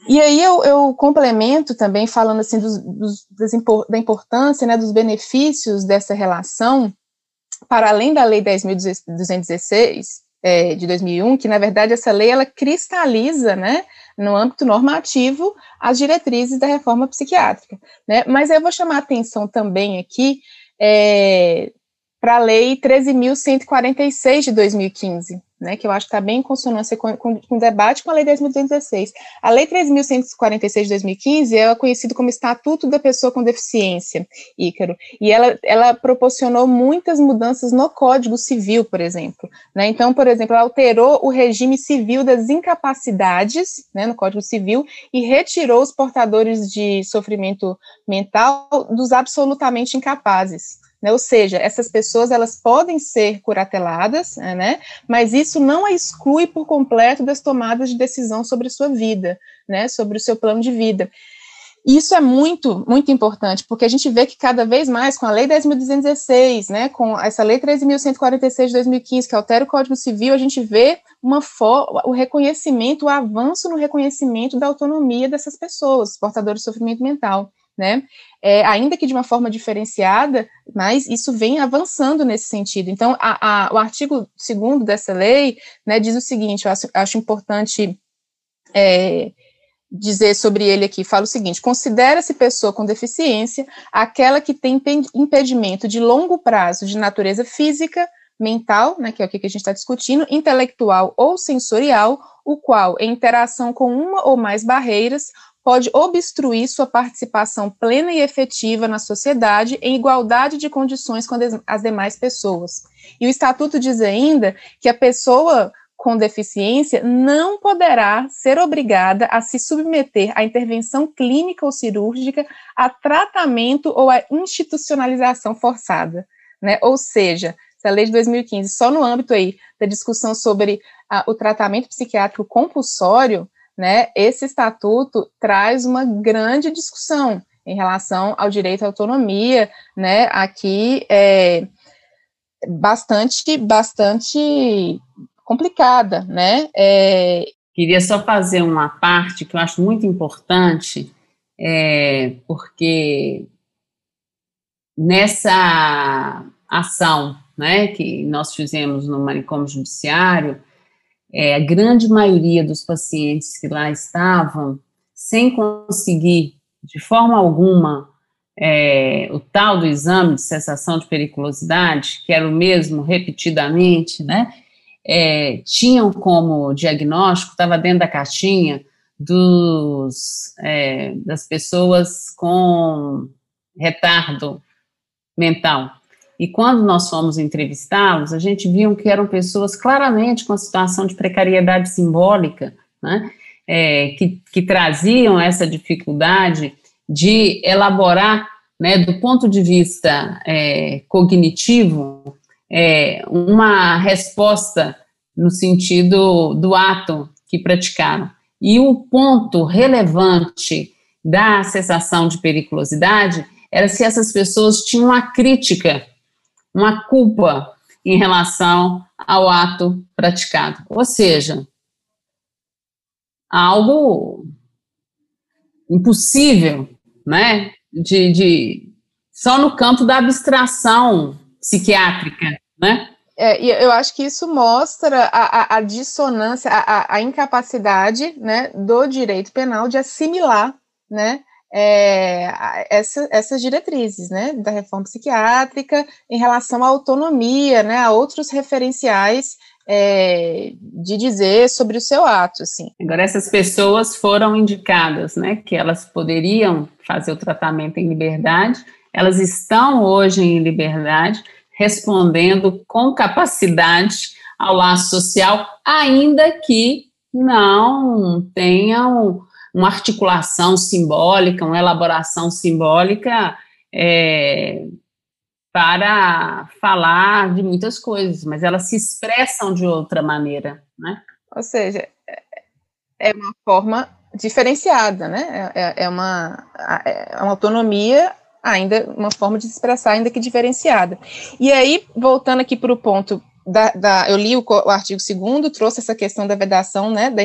E aí eu, eu complemento também falando assim dos, dos, da importância, né, dos benefícios dessa relação, para além da Lei 10.216 é, de 2001, que na verdade essa lei ela cristaliza, né, no âmbito normativo, as diretrizes da reforma psiquiátrica, né, mas eu vou chamar a atenção também aqui é, para a Lei 13.146 de 2015, né, que eu acho que está bem em consonância com, com, com, o debate com a Lei 10.216. A Lei 3.146 de 2015 é conhecida como Estatuto da Pessoa com Deficiência, Ícaro, e ela, ela proporcionou muitas mudanças no Código Civil, por exemplo. Né? Então, por exemplo, ela alterou o regime civil das incapacidades, né, no Código Civil, e retirou os portadores de sofrimento mental dos absolutamente incapazes. Né? Ou seja, essas pessoas elas podem ser curateladas, né? Mas isso não a exclui por completo das tomadas de decisão sobre sua vida, né? Sobre o seu plano de vida. Isso é muito, muito importante, porque a gente vê que cada vez mais, com a Lei 10.216, né, com essa Lei 13.146 de 2015, que altera o Código Civil, a gente vê uma o reconhecimento, o avanço no reconhecimento da autonomia dessas pessoas, portadores de sofrimento mental né? É, ainda que de uma forma diferenciada, mas isso vem avançando nesse sentido. Então, a, a, o artigo 2 dessa lei né, diz o seguinte: eu acho, acho importante é, dizer sobre ele aqui, fala o seguinte: considera-se pessoa com deficiência aquela que tem impedimento de longo prazo de natureza física, mental, né, que é o que a gente está discutindo, intelectual ou sensorial, o qual, em interação com uma ou mais barreiras, pode obstruir sua participação plena e efetiva na sociedade em igualdade de condições com as demais pessoas. E o Estatuto diz ainda que a pessoa com deficiência não poderá ser obrigada a se submeter à intervenção clínica ou cirúrgica, a tratamento ou a institucionalização forçada, né? Ou seja, se a lei de 2015 só no âmbito aí da discussão sobre a, o tratamento psiquiátrico compulsório, né? Esse estatuto traz uma grande discussão em relação ao direito à autonomia, né? Aqui é bastante, bastante complicada, né? É... Queria só fazer uma parte que eu acho muito importante, é, porque nessa ação né, que nós fizemos no manicômio judiciário, é, a grande maioria dos pacientes que lá estavam, sem conseguir, de forma alguma, é, o tal do exame de cessação de periculosidade, que era o mesmo repetidamente, né, é, tinham como diagnóstico, estava dentro da caixinha, dos, é, das pessoas com retardo mental. E quando nós fomos entrevistá-los, a gente viu que eram pessoas claramente com situação de precariedade simbólica, né, é, que, que traziam essa dificuldade de elaborar, né, do ponto de vista é, cognitivo, é, uma resposta no sentido do ato que praticaram. E o ponto relevante da cessação de periculosidade era se essas pessoas tinham uma crítica, uma culpa em relação ao ato praticado. Ou seja, algo impossível, né? De, de só no campo da abstração psiquiátrica, né? É, eu acho que isso mostra a, a, a dissonância, a, a, incapacidade né, do direito penal de assimilar né, é, essa, essas diretrizes né, da reforma psiquiátrica em relação à autonomia, né, a outros referenciais é, de dizer sobre o seu ato. Assim. Agora, essas pessoas foram indicadas né, que elas poderiam fazer o tratamento em liberdade, elas estão hoje em liberdade respondendo com capacidade ao laço social, ainda que não tenham uma articulação simbólica, uma elaboração simbólica é, para falar de muitas coisas, mas elas se expressam de outra maneira, né? Ou seja, é uma forma diferenciada, né? É, é, é uma, é uma autonomia ainda uma forma de se expressar, ainda que diferenciada. E aí, voltando aqui para o ponto da, da, eu li o, o artigo 2 trouxe essa questão da vedação, né, da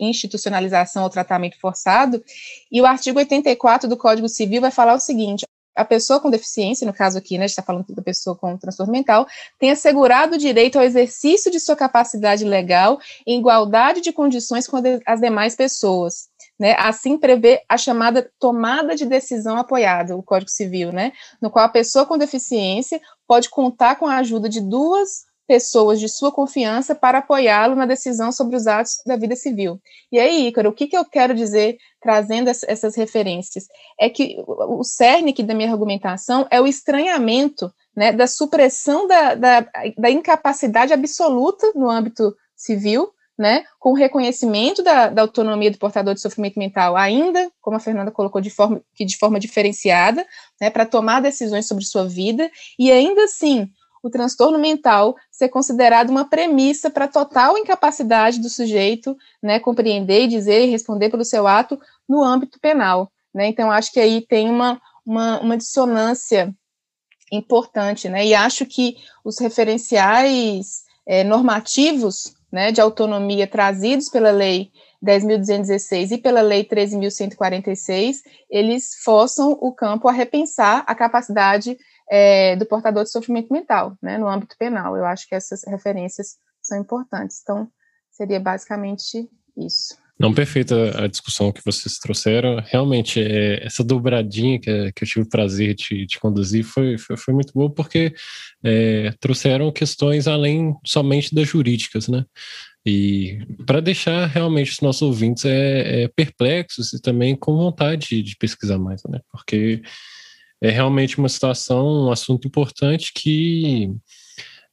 institucionalização ao tratamento forçado, e o artigo 84 do Código Civil vai falar o seguinte, a pessoa com deficiência, no caso aqui, né, a gente está falando da pessoa com transtorno mental, tem assegurado o direito ao exercício de sua capacidade legal em igualdade de condições com as demais pessoas, né, assim prevê a chamada tomada de decisão apoiada, o Código Civil, né, no qual a pessoa com deficiência pode contar com a ajuda de duas pessoas de sua confiança para apoiá-lo na decisão sobre os atos da vida civil. E aí, Ícaro, o que, que eu quero dizer trazendo essas referências? É que o cerne aqui da minha argumentação é o estranhamento né, da supressão da, da, da incapacidade absoluta no âmbito civil né, com o reconhecimento da, da, autonomia do portador de sofrimento mental, ainda, como a Fernanda colocou, de forma, que de forma diferenciada, né, para tomar decisões sobre sua vida, e ainda assim, o transtorno mental ser considerado uma premissa para total incapacidade do sujeito, né, compreender, dizer e responder pelo seu ato no âmbito penal, né, então acho que aí tem uma, uma, uma dissonância importante, né, e acho que os referenciais é, normativos né, de autonomia trazidos pela Lei 10.216 e pela Lei 13.146, eles forçam o campo a repensar a capacidade é, do portador de sofrimento mental, né, no âmbito penal. Eu acho que essas referências são importantes. Então, seria basicamente isso. Não, perfeita a discussão que vocês trouxeram. Realmente, é, essa dobradinha que, que, eu tive o prazer de, de conduzir foi, foi, foi, muito boa, porque é, trouxeram questões além somente das jurídicas, né? E para deixar realmente os nossos ouvintes é, é, perplexos e também com vontade de pesquisar mais, né? Porque é realmente uma situação, um assunto importante que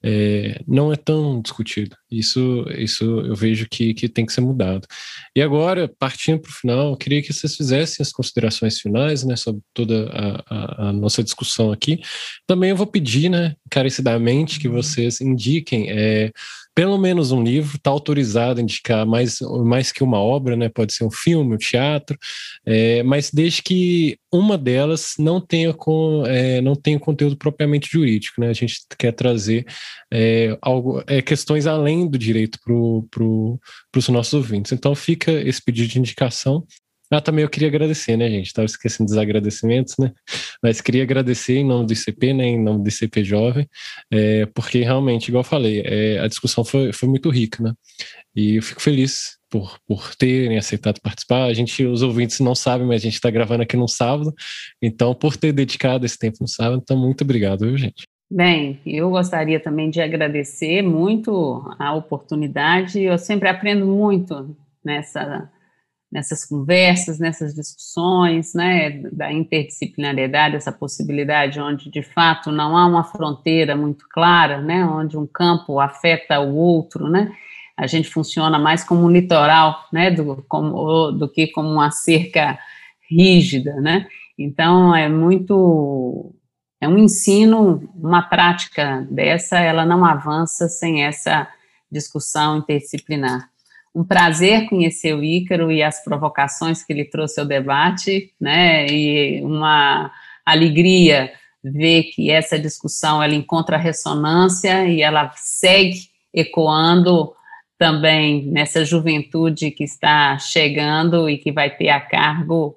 é, não é tão discutido. Isso, isso eu vejo que, que tem que ser mudado. E agora, partindo para o final, eu queria que vocês fizessem as considerações finais né, sobre toda a, a, a nossa discussão aqui. Também eu vou pedir, né, encarecidamente, que uhum. vocês indiquem é, pelo menos um livro, está autorizado a indicar mais, mais que uma obra, né? Pode ser um filme, um teatro, é, mas desde que uma delas não tenha, com, é, não tenha conteúdo propriamente jurídico, né? A gente quer trazer é, algo, é, questões além do direito para pro, os nossos ouvintes. Então fica esse pedido de indicação. Ah, também eu queria agradecer, né, gente? Estava esquecendo dos agradecimentos, né? Mas queria agradecer em nome do ICP, né, em nome do ICP Jovem, é, porque realmente, igual eu falei, é, a discussão foi, foi muito rica, né? E eu fico feliz por, por terem aceitado participar. A gente, os ouvintes não sabem, mas a gente está gravando aqui no sábado, então, por ter dedicado esse tempo no sábado, então, muito obrigado, viu, gente? Bem, eu gostaria também de agradecer muito a oportunidade. Eu sempre aprendo muito nessa nessas conversas, nessas discussões, né, da interdisciplinariedade, essa possibilidade onde de fato não há uma fronteira muito clara, né, onde um campo afeta o outro, né, a gente funciona mais como um litoral, né, do, como, do que como uma cerca rígida, né, então é muito, é um ensino, uma prática dessa, ela não avança sem essa discussão interdisciplinar um prazer conhecer o Ícaro e as provocações que ele trouxe ao debate, né, e uma alegria ver que essa discussão ela encontra ressonância e ela segue ecoando também nessa juventude que está chegando e que vai ter a cargo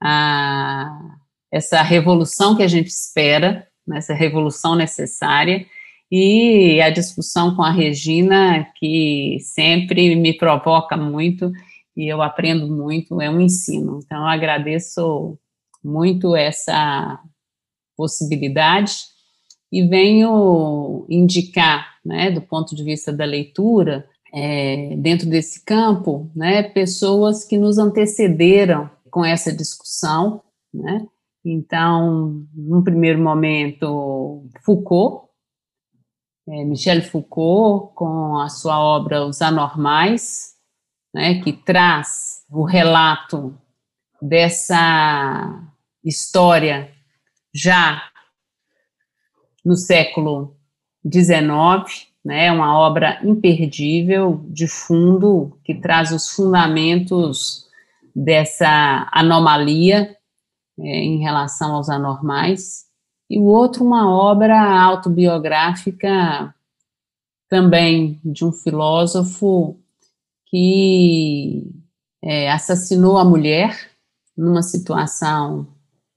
a, essa revolução que a gente espera, né, essa revolução necessária, e a discussão com a Regina, que sempre me provoca muito e eu aprendo muito, é um ensino. Então, agradeço muito essa possibilidade e venho indicar, né, do ponto de vista da leitura, é, dentro desse campo, né, pessoas que nos antecederam com essa discussão, né, então, num primeiro momento, Foucault, é, Michel Foucault, com a sua obra Os Anormais, né, que traz o relato dessa história já no século XIX, né, uma obra imperdível, de fundo, que traz os fundamentos dessa anomalia é, em relação aos anormais e o outro uma obra autobiográfica também de um filósofo que é, assassinou a mulher numa situação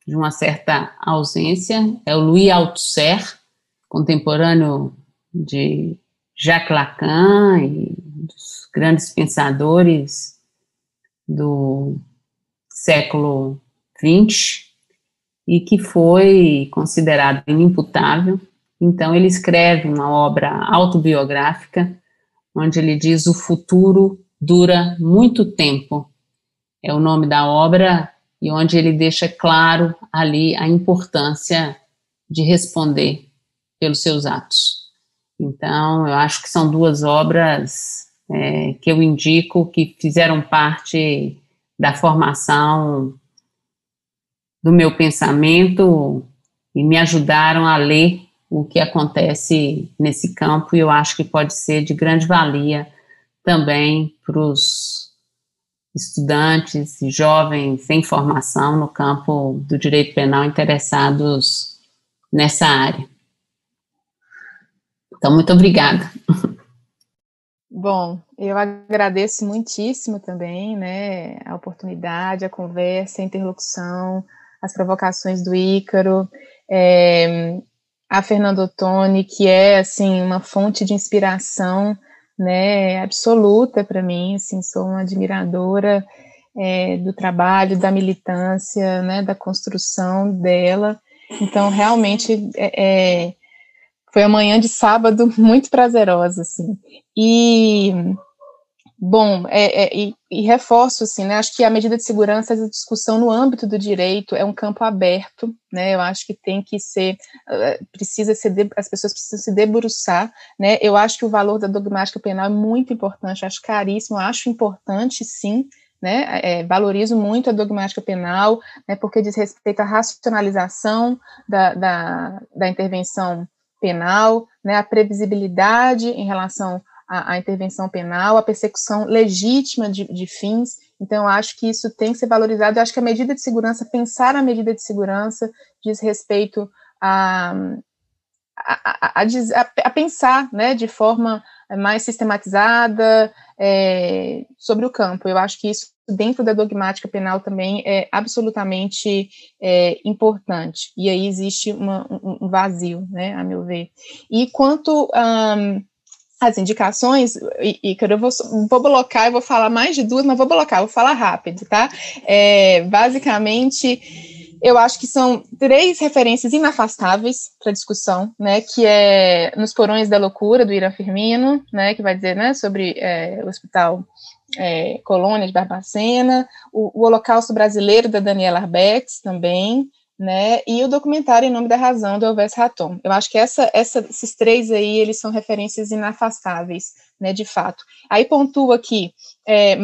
de uma certa ausência, é o Louis Althusser, contemporâneo de Jacques Lacan e dos grandes pensadores do século XX, e que foi considerado inimputável. Então, ele escreve uma obra autobiográfica, onde ele diz: O futuro dura muito tempo. É o nome da obra, e onde ele deixa claro ali a importância de responder pelos seus atos. Então, eu acho que são duas obras é, que eu indico que fizeram parte da formação do meu pensamento e me ajudaram a ler o que acontece nesse campo, e eu acho que pode ser de grande valia também para os estudantes e jovens em formação no campo do direito penal interessados nessa área. Então, muito obrigada. Bom, eu agradeço muitíssimo também, né, a oportunidade, a conversa, a interlocução, as provocações do Ícaro, é, a Fernando Ottoni, que é, assim, uma fonte de inspiração né, absoluta para mim, assim, sou uma admiradora é, do trabalho, da militância, né, da construção dela, então realmente é, é foi amanhã de sábado muito prazerosa, assim, e Bom, é, é, e, e, reforço, assim, né, acho que a medida de segurança, essa discussão no âmbito do direito é um campo aberto, né, eu acho que tem que ser, uh, precisa ser, as pessoas precisam se debruçar, né, eu acho que o valor da dogmática penal é muito importante, acho caríssimo, acho importante, sim, né, é, valorizo muito a dogmática penal, né, porque diz respeito à racionalização da, da, da intervenção penal, né, a previsibilidade em relação a, a intervenção penal, a persecução legítima de, de, fins. Então, acho que isso tem que ser valorizado. Eu acho que a medida de segurança, pensar a medida de segurança, diz respeito a, a, a, a pensar né, de forma mais sistematizada é, sobre o campo. Eu acho que isso, dentro da dogmática penal, também é absolutamente é, importante. E aí existe uma, um vazio, né, a meu ver. E quanto. Um, as indicações, e eu vou, vou blocar, eu vou falar mais de duas, mas vou blocar, vou falar rápido, tá? É, basicamente, eu acho que são três referências inafastáveis para discussão, né? Que é Nos Porões da Loucura, do Irã Firmino, né? Que vai dizer, né, sobre é, o Hospital é, Colônia de Barbacena, o, o Holocausto Brasileiro, da Daniela Arbex, também, né? E o documentário Em Nome da Razão, do Elvis Raton. Eu acho que essa, essa, esses três aí, eles são referências inafastáveis, né, de fato. Aí pontua aqui, é,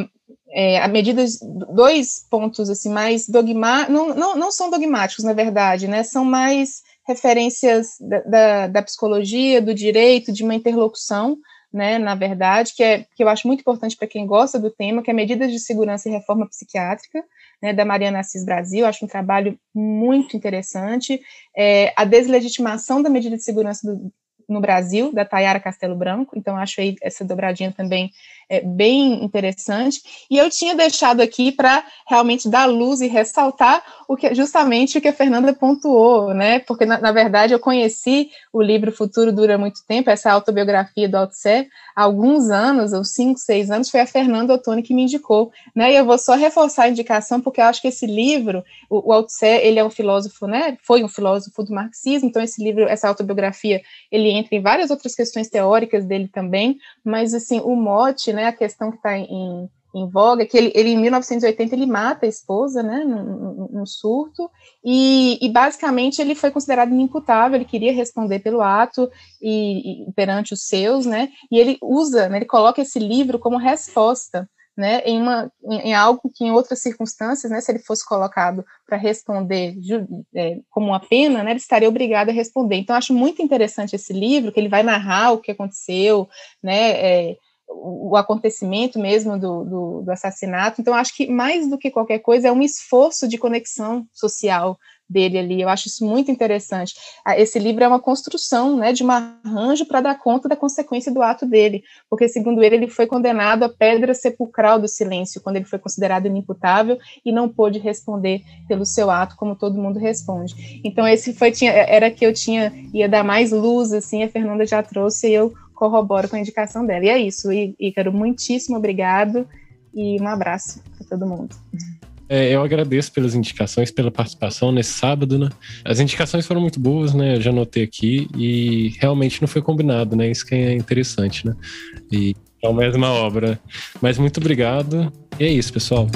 é, a medidas, dois pontos, assim, mais dogmáticos, não, não, não são dogmáticos, na verdade, né, são mais referências da, da, da psicologia, do direito, de uma interlocução, né, na verdade, que, é, que eu acho muito importante para quem gosta do tema, que é medidas de segurança e reforma psiquiátrica, né, da Mariana Assis Brasil, acho um trabalho muito interessante. É, a deslegitimação da medida de segurança do, no Brasil, da Tayara Castelo Branco, então acho aí essa dobradinha também é, bem interessante. E eu tinha deixado aqui para realmente dar luz e ressaltar o que justamente o que a Fernanda pontuou, né? Porque na, na, verdade eu conheci o livro Futuro Dura Muito Tempo, essa autobiografia do Altsé, há alguns anos, uns cinco, seis anos, foi a Fernanda Ottoni que me indicou, né? E eu vou só reforçar a indicação porque eu acho que esse livro, o, o Altsé, ele é um filósofo, né? Foi um filósofo do marxismo, então esse livro, essa autobiografia, ele entra em várias outras questões teóricas dele também, mas assim o mote né, a questão que está em, em voga, que ele, ele, em 1980 ele mata a esposa, né, num, num surto, e, e, basicamente ele foi considerado inimputável, ele queria responder pelo ato e, e perante os seus, né, e ele usa, né, ele coloca esse livro como resposta, né, em, uma, em, em, algo que em outras circunstâncias, né, se ele fosse colocado para responder é, como uma pena, né, ele estaria obrigado a responder. Então, acho muito interessante esse livro, que ele vai narrar o que aconteceu, né, é, o acontecimento mesmo do, do, do, assassinato. Então, acho que mais do que qualquer coisa é um esforço de conexão social dele ali. Eu acho isso muito interessante. Ah, esse livro é uma construção né, de um arranjo para dar conta da consequência do ato dele, porque, segundo ele, ele foi condenado à pedra sepulcral do silêncio, quando ele foi considerado inimputável e não pôde responder pelo seu ato, como todo mundo responde. Então, esse foi tinha, era que eu tinha, ia dar mais luz, assim, a Fernanda já trouxe, e eu corroboro com a indicação dela. E é isso, Ícaro, muitíssimo obrigado e um abraço para todo mundo. É, eu agradeço pelas indicações, pela participação nesse sábado, né? As indicações foram muito boas, né? Eu já notei aqui e realmente não foi combinado, né? Isso que é interessante, né? E é a mesma obra. Mas muito obrigado. E é isso, pessoal.